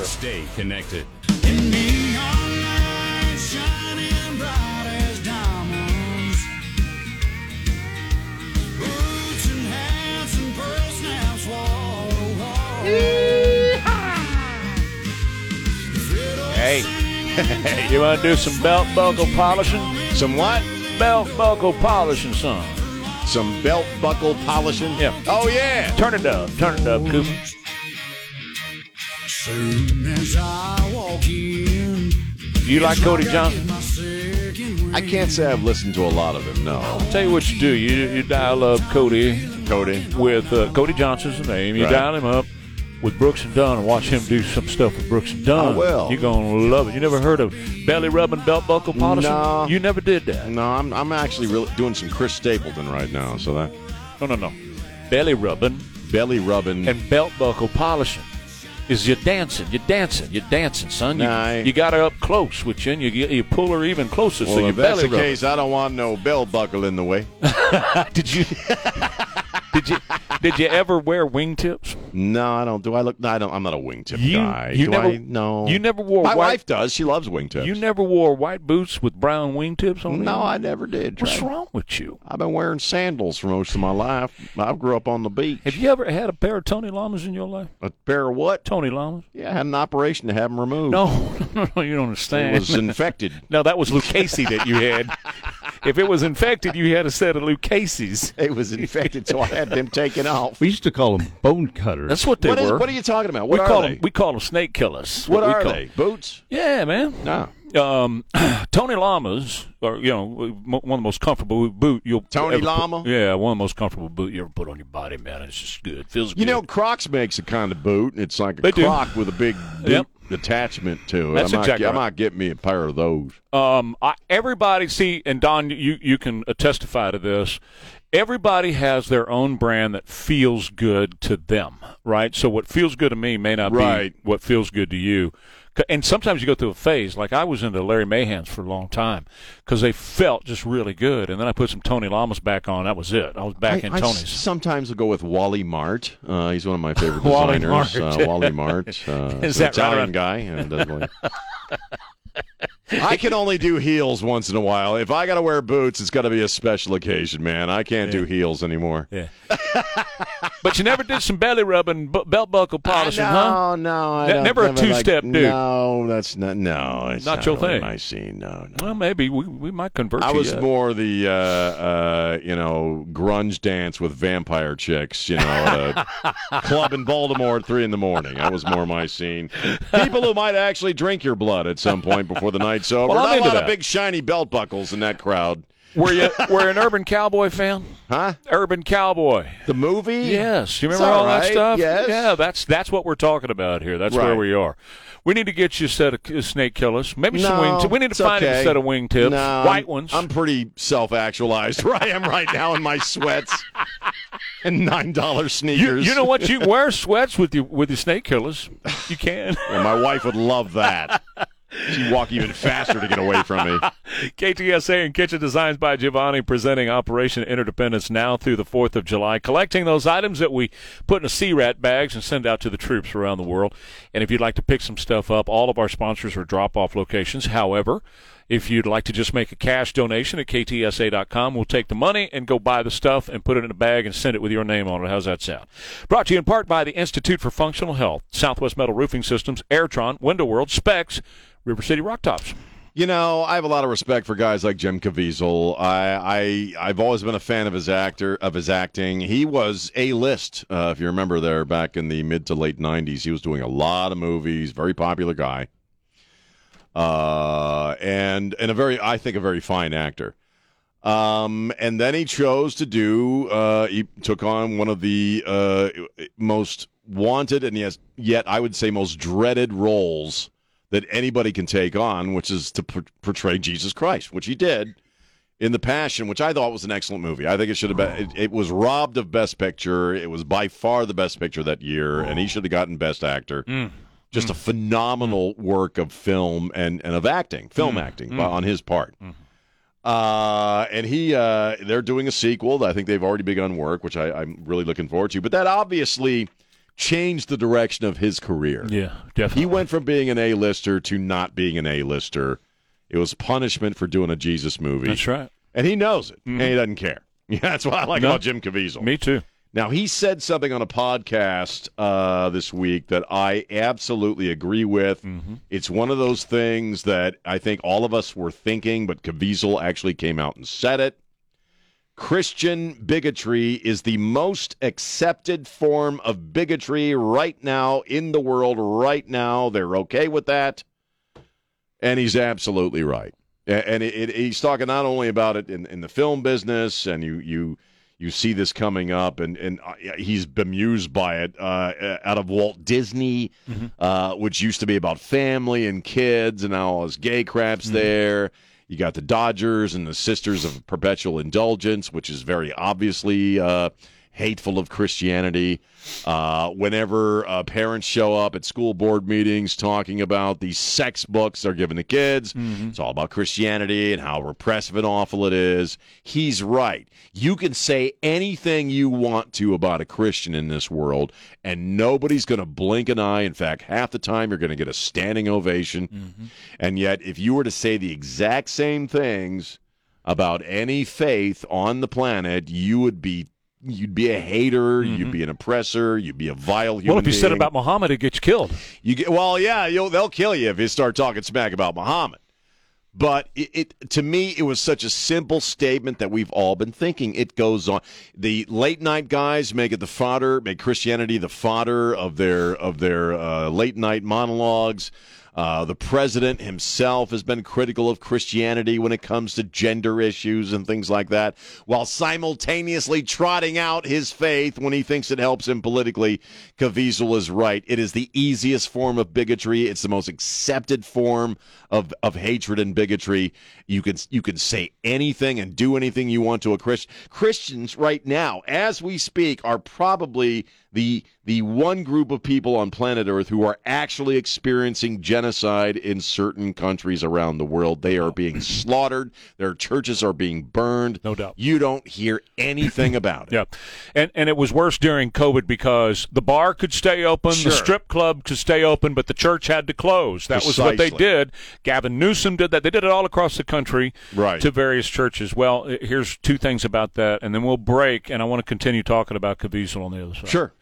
Stay connected. Hey, you want to do some belt buckle polishing? Some what? Belt buckle polishing, son. Some belt buckle polishing. Yeah. Oh yeah. Turn it up. Turn it up, Cooper. Soon as I walk in, You like Cody Johnson? I can't say I've listened to a lot of him. No. Tell you what you do. You you dial up Cody Cody. with uh, Cody Johnson's name. You Right. dial him up with Brooks and Dunn and watch him do some stuff with Brooks and Dunn. I will. You're gonna love it. You never heard of belly rubbing belt buckle polishing? No. You never did that. No, I'm I'm actually really doing some Chris Stapleton right now. So that No, no, no. Belly rubbing belly rubbing. and belt buckle polishing is you're dancing. You're dancing. You're dancing, son. You, Nah, you got her up close with you, and you you pull her even closer. well, so you if that's belly the rubbing. case, I don't want no belt buckle in the way. Did you? did you? Did you ever wear wingtips? No, I don't. Do I look? No, I don't. I'm not a wingtip You- guy. you do never- I? No. you never wore My white- wife does. She loves wingtips. You never wore white boots with brown wingtips on them? No, I never did. What's wrong with you? I've been wearing sandals for most of my life. I grew up on the beach. Have you ever had a pair of Tony Lamas in your life? A pair of what? Tony Lamas? Yeah, I had an operation to have them removed. No, no, no, you don't it understand. was infected. no, that was Lucchese that you had. if it was infected, you had a set of Lucases. It was infected, so I had them taken off. We used to call them bone cutters. That's what they What, is, were. what are you talking about? we What call are them. We call them snake killers. what we are call they? 'em. Boots? Yeah, man. No. Um, Tony Lamas are you know one of the most comfortable boot you'll Tony ever put- yeah, one of the most comfortable boot you ever put on your body, man. It's just good. Feels good. You good. know, Crocs makes a kind of boot. It's like a They do. croc with a big boot Yep. Attachment to it. That's I might, exactly I might get me a pair of those. Um, I, everybody see, and Don, you you can testify to this. Everybody has their own brand that feels good to them, right? So what feels good to me may not Right. be what feels good to you. And sometimes you go through a phase. Like I was into Larry Mahans for a long time because they felt just really good. And then I put some Tony Lamas back on. That was it. I was back I, in I Tony's. sometimes will go with Wally Mart. Uh, he's one of my favorite Wally designers. Mart. Uh, Wally Mart. Uh, Is that right? Italian guy? And does Wally- I can only do heels once in a while. If I got to wear boots, it's got to be a special occasion, man. I can't do heels anymore. Yeah. but you never did some belly rubbing, b- belt buckle polishing, huh? no, no, never a two-step dude. No, that's not. No, it's Not not, your really thing. My scene. No, no. Well, maybe we, we might convert I was yet. more the uh, uh, you know grunge dance with vampire chicks, you know, at a club in Baltimore at three in the morning. That was more my scene. People who might actually drink your blood at some point before the over. Well, I'm Not a lot that. of big shiny belt buckles in that crowd, Were you were an Urban Cowboy fan? huh? Urban Cowboy. The movie? Yes, you remember all all that stuff? yes. Yeah, that's that's what we're talking about here. That's where we are. We need to get you a set of uh, snake killers, maybe some No, wing. we need to find okay. a set of wingtips, No, white ones. I'm pretty self-actualized where I am right now in my sweats and nine dollar sneakers. you know what? You wear sweats with your with your snake killers. You can. And my wife would love that. She'd walk even faster to get away from me. KTSA and Kitchen Designs by Giovanni presenting Operation Interdependence now through the 4th of July, collecting those items that we put in C-Rat bags and send out to the troops around the world. And if you'd like to pick some stuff up, all of our sponsors are drop-off locations. However, if you'd like to just make a cash donation at ktsa.com, we'll take the money and go buy the stuff and put it in a bag and send it with your name on it. How's that sound? Brought to you in part by the Institute for Functional Health, Southwest Metal Roofing Systems, Airtron, Window World, Specs, River City Rock Tops. You know, I have a lot of respect for guys like Jim Caviezel. I, I I've always been a fan of his actor of his acting. He was a list, uh, if you remember there back in the mid to late '90s. He was doing a lot of movies. Very popular guy, uh, and and a very I think a very fine actor. Um, and then he chose to do. Uh, he took on one of the uh, most wanted and yes, yet I would say most dreaded roles that anybody can take on, which is to por- portray Jesus Christ, which he did in The Passion, which I thought was an excellent movie. I think it should have been. It, it was robbed of Best Picture. It was by far the best picture that year, and he should have gotten Best Actor. Just a mm. phenomenal mm. work of film and, and of acting, film mm. acting by- on his part. Mm-hmm. Uh, and he, uh, they're doing a sequel. I think they've already begun work, which I, I'm really looking forward to. But that obviously changed the direction of his career. Yeah, definitely. He went from being an A-lister to not being an A-lister. It was punishment for doing a Jesus movie. That's right. And he knows it, and he mm-hmm. doesn't care. Yeah, that's what I like No. about Jim Caviezel. Me too. Now, he said something on a podcast uh, this week that I absolutely agree with. It's one of those things that I think all of us were thinking, but Caviezel actually came out and said it. Christian bigotry is the most accepted form of bigotry right now in the world, right now. They're okay with that. And he's absolutely right. And it, it, he's talking not only about it in, in the film business, and you you you see this coming up, and and uh, he's bemused by it uh, out of Walt Disney, uh, which used to be about family and kids, and now all his gay craps there. You got the Dodgers and the Sisters of Perpetual Indulgence, which is very obviously uh, hateful of Christianity. Uh, whenever uh, parents show up at school board meetings talking about these sex books they're giving the kids, it's all about Christianity and how repressive and awful it is. He's right. You can say anything you want to about a Christian in this world, and nobody's going to blink an eye. In fact, half the time you're going to get a standing ovation. And yet, if you were to say the exact same things about any faith on the planet, you would be you'd be a hater, you'd be an oppressor, you'd be a vile human Well, if you said about Muhammad, it gets killed. You get well, yeah, you'll, they'll kill you if you start talking smack about Muhammad. But it, it to me, it was such a simple statement that we've all been thinking. It goes on. The late night guys make it the fodder, make Christianity the fodder of their of their uh, late night monologues. Uh, the president himself has been critical of Christianity when it comes to gender issues and things like that, while simultaneously trotting out his faith when he thinks it helps him politically. Caviezel is right. It is the easiest form of bigotry. It's the most accepted form of, of hatred and bigotry. You can you can say anything and do anything you want to a Christian. Christians right now, as we speak, are probably the the one group of people on planet Earth who are actually experiencing genocide in certain countries around the world. They are being slaughtered. Their churches are being burned. No doubt. You don't hear anything about it. Yeah, and and it was worse during COVID because the bar could stay open, Sure. the strip club could stay open, but the church had to close. That was what they did. Gavin Newsom did that. They did it all across the country Right. to various churches. Well, here's two things about that, and then we'll break, and I want to continue talking about Caviezel on the other side. Sure.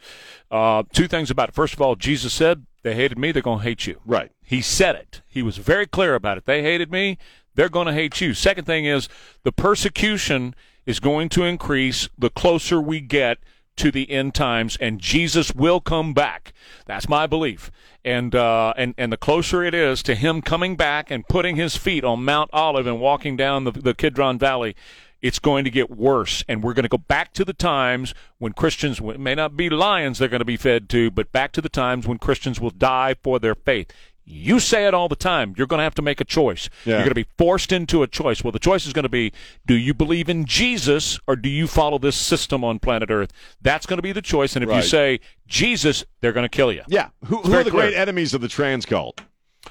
Uh, two things about it. First of all, Jesus said, "They hated me; they're going to hate you." Right. He said it. He was very clear about it. They hated me; they're going to hate you. Second thing is the persecution is going to increase the closer we get to the end times, and Jesus will come back. That's my belief. And uh, and and the closer it is to him coming back and putting his feet on Mount Olive and walking down the, the Kidron Valley, it's going to get worse. And we're going to go back to the times when Christians may not be lions they're going to be fed to, but back to the times when Christians will die for their faith. You say it all the time. You're going to have to make a choice. Yeah. You're going to be forced into a choice. Well, the choice is going to be do you believe in Jesus or do you follow this system on planet Earth? That's going to be the choice. And if you say Jesus, they're going to kill you. Yeah. Who, who are the clear. great enemies of the trans cult?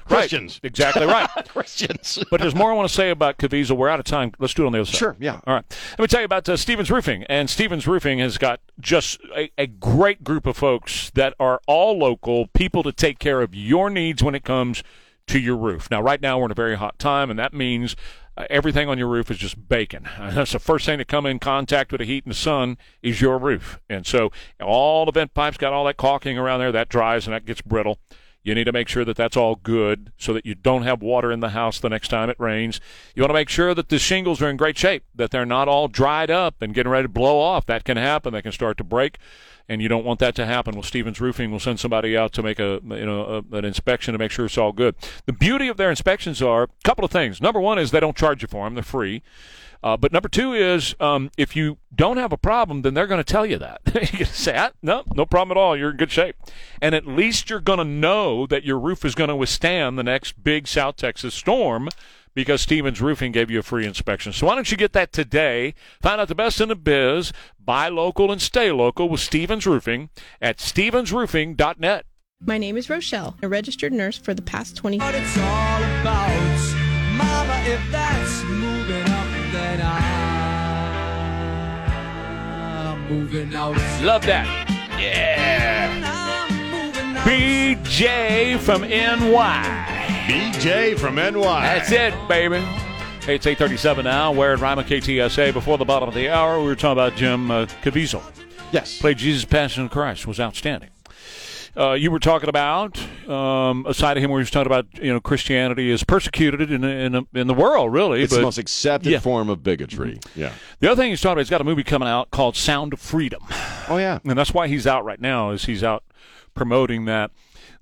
Right. Exactly right. Christians. But there's more I want to say about Caviezel. We're out of time. Let's do it on the other side. Sure, yeah. All right. Let me tell you about uh, Stevens Roofing. And Stevens Roofing has got just a, a great group of folks that are all local, people to take care of your needs when it comes to your roof. Now, right now, we're in a very hot time, and that means uh, everything on your roof is just bacon. That's the first thing to come in contact with the heat and the sun is your roof. And so all the vent pipes got all that caulking around there. That dries and that gets brittle. You need to make sure that that's all good so that you don't have water in the house the next time it rains. You want to make sure that the shingles are in great shape, that they're not all dried up and getting ready to blow off. That can happen. They can start to break, and you don't want that to happen. Well, Stevens Roofing will send somebody out to make a you know a, an inspection to make sure it's all good. The beauty of their inspections are a couple of things. Number one is they don't charge you for them; they're free. Uh, but number two is um, if you don't have a problem, then they're going to tell you that. you can say, ah, no, no problem at all. You're in good shape. And at least you're going to know that your roof is going to withstand the next big South Texas storm because Stevens Roofing gave you a free inspection. So why don't you get that today? Find out the best in the biz. Buy local and stay local with Stevens Roofing at stevensroofing.net. My name is Rochelle, a registered nurse for the past 20 What it's moving out. Love that. Yeah. I'm moving out. BJ from NY. BJ from NY. That's it, baby. Hey, it's 837 now. Ware and Rima KTSA. Before the bottom of the hour, we were talking about Jim uh, Caviezel. Yes. Played Jesus Passion of Christ. Was outstanding. Uh, you were talking about um, a side of him where he was talking about you know Christianity is persecuted in in, in the world really. It's but the most accepted Yeah. form of bigotry. Yeah. the other thing he's talking about, he's got a movie coming out called Sound of Freedom. Oh yeah. and that's why he's out right now is he's out promoting that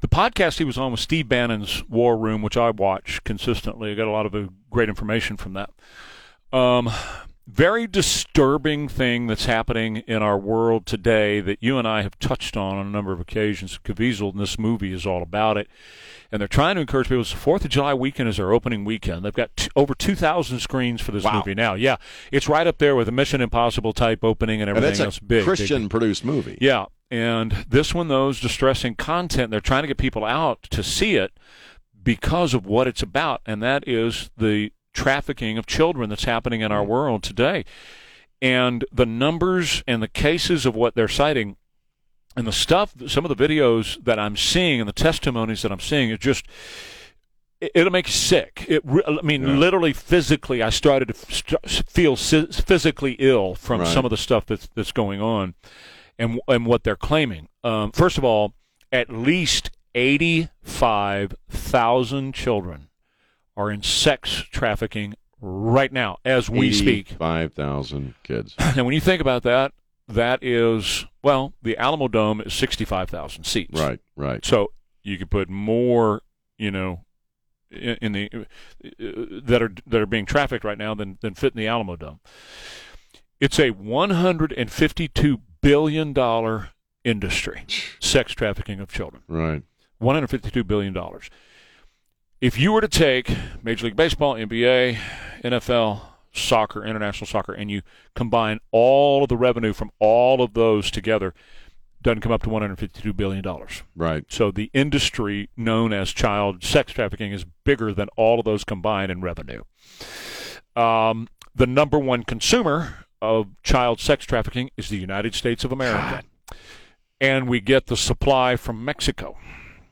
the podcast he was on was steve bannon's war room which i watch consistently i got a lot of uh, great information from that um, very disturbing thing that's happening in our world today that you and i have touched on on a number of occasions caviezel in this movie is all about it and they're trying to encourage people. It's the Fourth of July weekend is their opening weekend. They've got t- over two thousand screens for this Wow. movie now. Yeah, it's right up there with a Mission Impossible type opening and And everything that's a else. Big big, Christian produced movie. yeah, and this one, though, is distressing content. They're trying to get people out to see it because of what it's about, and that is the trafficking of children that's happening in our world today. And the numbers and the cases of what they're citing and the stuff, some of the videos that I'm seeing and the testimonies that I'm seeing is just. it- It'll make you sick. It, I mean, Yeah. literally, physically, I started to st- feel si- physically ill from Right. some of the stuff that's that's going on and and what they're claiming. Um, first of all, at least eighty-five thousand children are in sex trafficking right now as we speak. Five thousand kids. And when you think about that, that is well, the Alamodome is sixty-five thousand seats. Right. Right. So you could put more, you know, in, in the uh, that are that are being trafficked right now than than fit in the Alamodome. It's a 152 billion dollar industry, sex trafficking of children. Right. 152 billion dollars. If you were to take Major League Baseball, NBA, NFL, soccer, international soccer, and you combine all of the revenue from all of those together, doesn't come up to 152 billion dollars. Right. So the industry known as child sex trafficking is bigger than all of those combined in revenue. Um, the number one consumer of child sex trafficking is the United States of America. And we get the supply from Mexico.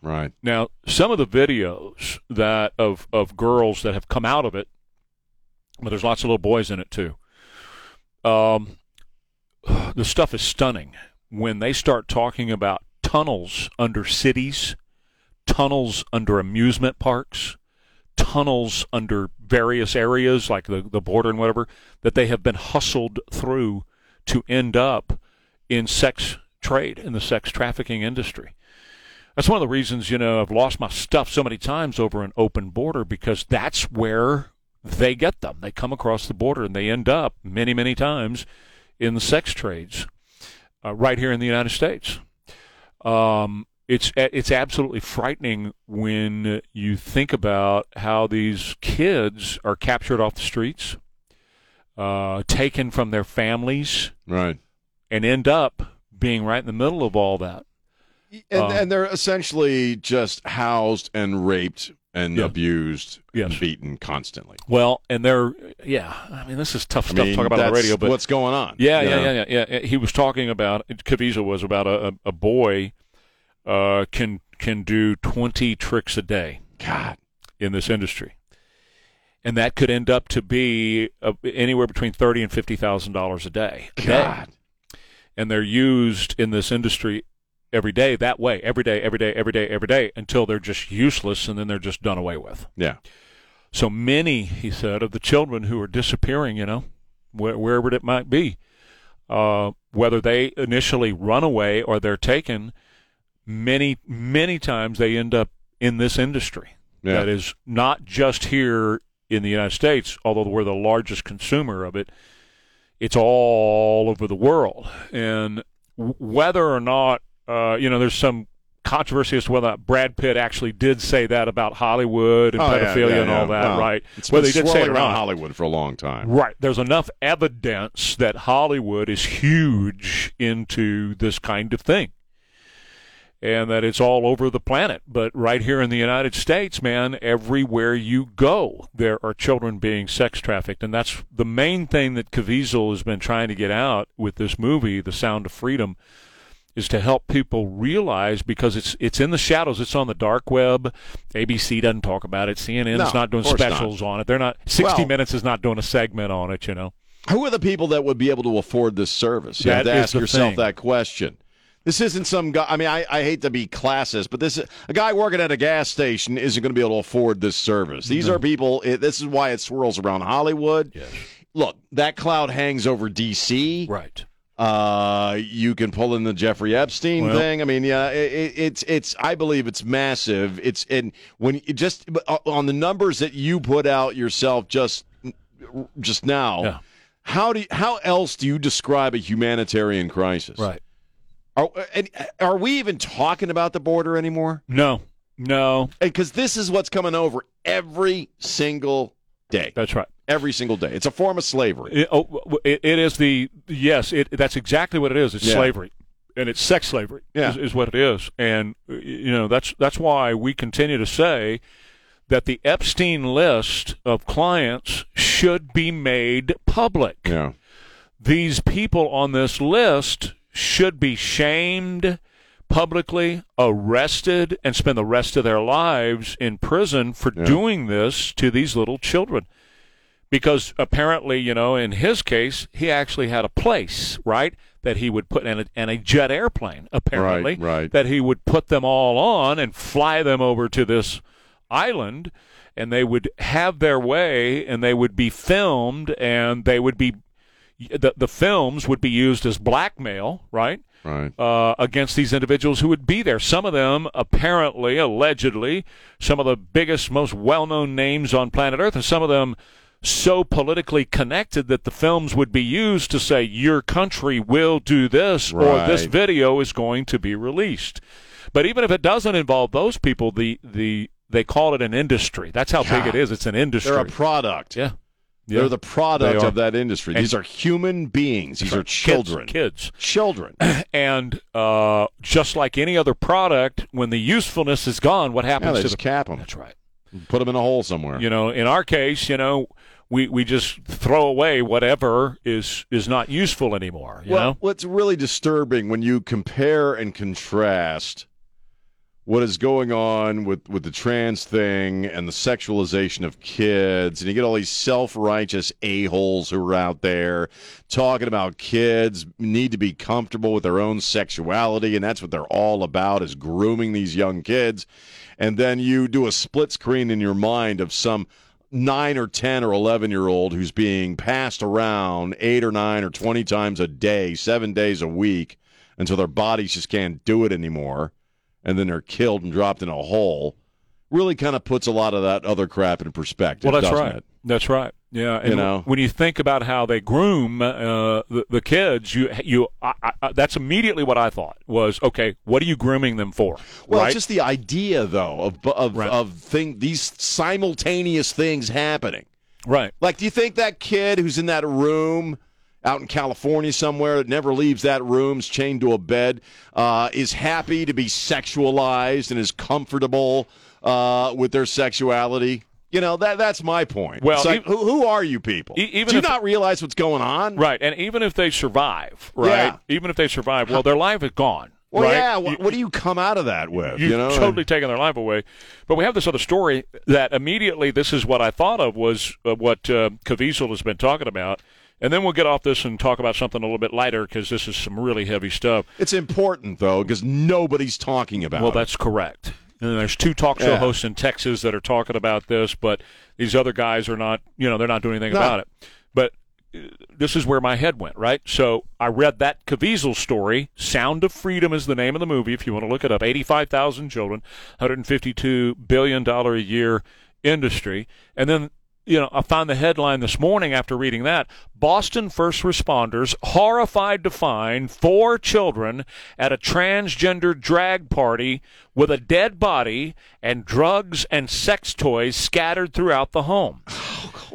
Right. Now, some of the videos that of, of girls that have come out of it, but there's lots of little boys in it too. Um, the stuff is stunning when they start talking about tunnels under cities, tunnels under amusement parks, tunnels under various areas like the, the border and whatever, that they have been hustled through to end up in sex trade, in the sex trafficking industry. That's one of the reasons, you know, I've lost my stuff so many times over an open border because that's where they get them. They come across the border and they end up many, many times in the sex trades uh, right here in the United States. Um, it's it's absolutely frightening when you think about how these kids are captured off the streets, uh, taken from their families, Right. and end up being right in the middle of all that. And, Uh, and they're essentially just housed and raped and Yeah. abused Yes. and beaten constantly. Well, and they're yeah. I mean, this is tough I stuff mean, to talk about on the radio, but what's going on? Yeah, yeah, yeah, yeah, yeah. He was talking about Caviezel was about a, a, boy uh, can can do twenty tricks a day. God, in this industry, and that could end up to be uh, anywhere between thirty and fifty thousand dollars a day. A day. God. and they're used in this industry every day that way, every day, every day, every day, every day, until they're just useless, and then they're just done away with. Yeah. So many, he said, of the children who are disappearing, you know, wh- wherever it might be, uh, whether they initially run away or they're taken, many, many times they end up in this industry. Yeah. That is not just here in the United States, although we're the largest consumer of it. It's all over the world, and whether or not uh, you know, there's some controversy as to whether Brad Pitt actually did say that about Hollywood and Oh, yeah, pedophilia yeah, and all yeah. that, Well, right? It's Whether been he did say it around. Hollywood for a long time. Right. There's enough evidence that Hollywood is huge into this kind of thing. And that it's all over the planet. But right here in the United States, man, everywhere you go, there are children being sex trafficked. And that's the main thing that Caviezel has been trying to get out with this movie, The Sound of Freedom, is to help people realize because it's it's in the shadows. It's on the dark web. ABC doesn't talk about it. CNN No, not doing course not. specials on it. They're not. 60 Well- Minutes is not doing a segment on it. You know. Who are the people that would be able to afford this service? You That have to ask yourself thing. that question. This isn't some guy. I mean, I, I hate to be classist, but this a guy working at a gas station isn't going to be able to afford this service. These are people. It, this is why it swirls around Hollywood. Yes. Look, that cloud hangs over D.C. Right. Uh, you can pull in the Jeffrey Epstein Well- thing. I mean, yeah, it, it, it's it's. I believe it's massive. It's and when you just uh, on the numbers that you put out yourself just just now. Yeah. How do you, how else do you describe a humanitarian crisis? Right. Are and are we even talking about the border anymore? No. No. Because this is what's coming over every single day. That's right. Every single day. It's a form of slavery. It, oh, it, it is the yes. It that's exactly what it is. It's Yeah. slavery, and it's sex slavery. Yeah. Is, is what it is, and you know that's that's why we continue to say that the Epstein list of clients should be made public. Yeah. These people on this list should be shamed publicly, arrested, and spend the rest of their lives in prison for Yeah. doing this to these little children. Because apparently, you know, in his case, he actually had a place, right, that he would put in a, and a jet airplane, apparently, Right, right. that he would put them all on and fly them over to this island, and they would have their way, and they would be filmed, and they would be the the films would be used as blackmail, right? Right. uh, against these individuals who would be there. Some of them, apparently, allegedly, some of the biggest, most well known names on planet Earth, and some of them so politically connected that the films would be used to say, your country will do this, or this video is going to be released. But even if it doesn't involve those people, the, the they call it an industry. That's how big it is. It's an industry. They're a product. yeah. Yeah. They're the product They of that industry. And- These are human beings. These are children. Kids. Children. And uh, just like any other product, when the usefulness is gone, what Yeah, happens they to just the cap them. That's right. Put them in a hole somewhere. You know, in our case, you know, we, we just throw away whatever is is not useful anymore. You well, know, what's really disturbing when you compare and contrast what is going on with, with the trans thing and the sexualization of kids, and you get all these self righteous a-holes who are out there talking about kids need to be comfortable with their own sexuality, and that's what they're all about is grooming these young kids. And then you do a split screen in your mind of some nine or 10 or 11 year old who's being passed around eight or nine or 20 times a day, seven days a week until their bodies just can't do it anymore. And then they're killed and dropped in a hole. Really kind of puts a lot of that other crap in perspective. well, that's right. It? That's right. Yeah, and You know? when you think about how they groom uh, the, the kids, you you I, I, that's immediately what I thought was okay. What are you grooming them for? Well, right? it's just the idea, though, of of, Right. of thing these simultaneous things happening. right. Like, do you think that kid who's in that room out in California somewhere that never leaves that room, is chained to a bed, uh, is happy to be sexualized and is comfortable uh, with their sexuality? You know that that's my point. Well, like, e- who, who are you people? E- even do you if- not realize what's going on? Right, and even if they survive, right? Yeah. Even if they survive, well, their life is gone. Well, right? yeah. You- What, what do you come out of that with? You've you know, totally taken their life away. But we have this other story that immediately this is what I thought of was uh, what uh, Caviezel has been talking about. And then we'll get off this and talk about something a little bit lighter because this is some really heavy stuff. It's important though because nobody's talking about. Well, it. that's correct. And there's two talk show Yeah. hosts in Texas that are talking about this, but these other guys are not, you know, they're not doing anything No. about it. But uh, this is where my head went, right? So I read that Caviezel story. Sound of Freedom is the name of the movie. If you want to look it up, 85,000 children, 152 billion dollar a year industry, and then. You know, I found the headline this morning after reading that. Boston first responders horrified to find four children at a transgender drag party with a dead body and drugs and sex toys scattered throughout the home.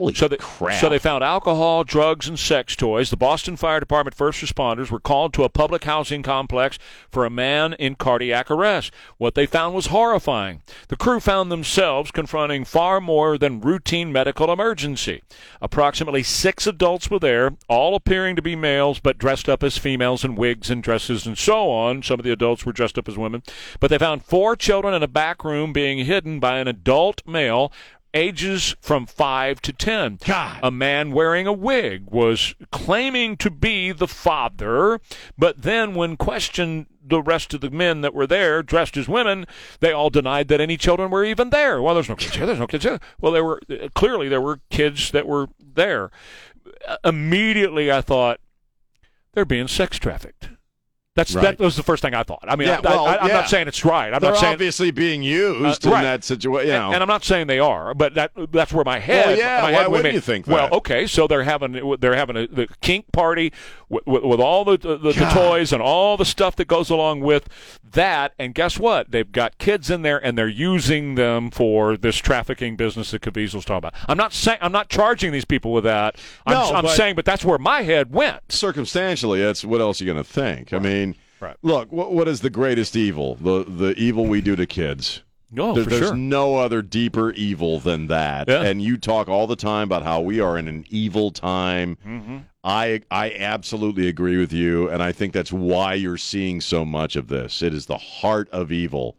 Holy So they, crap! so they found alcohol, drugs, and sex toys. The Boston Fire Department first responders were called to a public housing complex for a man in cardiac arrest. What they found was horrifying. The crew found themselves confronting far more than routine medical emergency. Approximately six adults were there, all appearing to be males, but dressed up as females in wigs and dresses and so on. Some of the adults were dressed up as women. But they found four children in a back room being hidden by an adult male ages from 5 to 10. God. A man wearing a wig was claiming to be the father, but then when questioned the rest of the men that were there dressed as women, they all denied that any children were even there. Well, there's no kids here. There's no kids here. Well, there were uh, clearly there were kids that were there. Uh, Immediately, I thought they're being sex trafficked. That's Right. that was the first thing I thought. I mean, Yeah, I, well, I'm yeah. not saying it's right. I'm They're not saying obviously being used Uh, in right. that situation. You know. and, and I'm not saying they are, but that that's where my head. Well, yeah, my why head wouldn't in. you think That? Well, okay, so they're having they're having a the kink party with, with, with all the the, the toys and all the stuff that goes along with that. And guess what? They've got kids in there, and they're using them for this trafficking business that Caviezel's talking about. I'm not saying I'm not charging these people with that. I'm, No, I'm but- saying, but that's where my head went. circumstantially, that's what else are you going to think? I mean, Right. look, what, what is the greatest evil? The the evil we do to kids. Oh, There- there's sure. no other deeper evil than that. Yeah. And you talk all the time about how we are in an evil time. Mm-hmm. I I absolutely agree with you, and I think that's why you're seeing so much of this. It is the heart of evil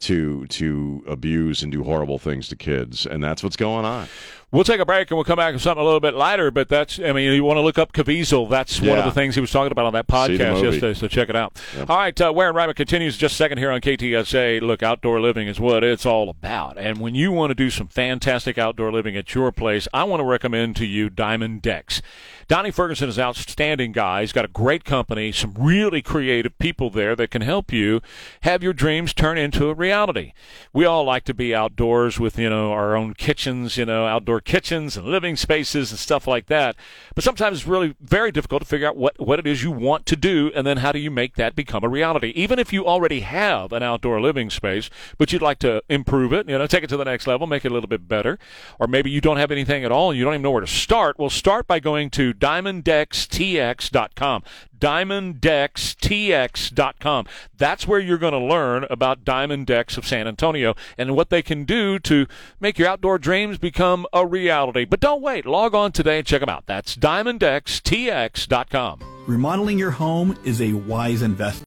to to abuse and do horrible things to kids, and that's what's going on. We'll take a break and we'll come back with something a little bit lighter. But that's, I mean, you want to look up Caviezel. That's one of the things he was talking about on that podcast yesterday. So check it out. All right, uh, Ware and Rima continues just a second here on KTSA. Look, outdoor living is what it's all about. And when you want to do some fantastic outdoor living at your place, I want to recommend to you Diamond Decks. Donnie Ferguson is an outstanding guy. He's got a great company, some really creative people there that can help you have your dreams turn into a reality. We all like to be outdoors with, you know, our own kitchens, you know, outdoor kitchens and living spaces and stuff like that. But sometimes it's really very difficult to figure out what, what it is you want to do and then how do you make that become a reality. Even if you already have an outdoor living space, but you'd like to improve it, you know, take it to the next level, make it a little bit better, or maybe you don't have anything at all and you don't even know where to start, well, start by going to diamonddeckstx.com diamonddeckstx.com. That's where you're going to learn about Diamond Decks of San Antonio and what they can do to make your outdoor dreams become a reality. But don't wait. Log on today and check them out. That's diamonddeckstx.com. Remodeling your home is a wise investment.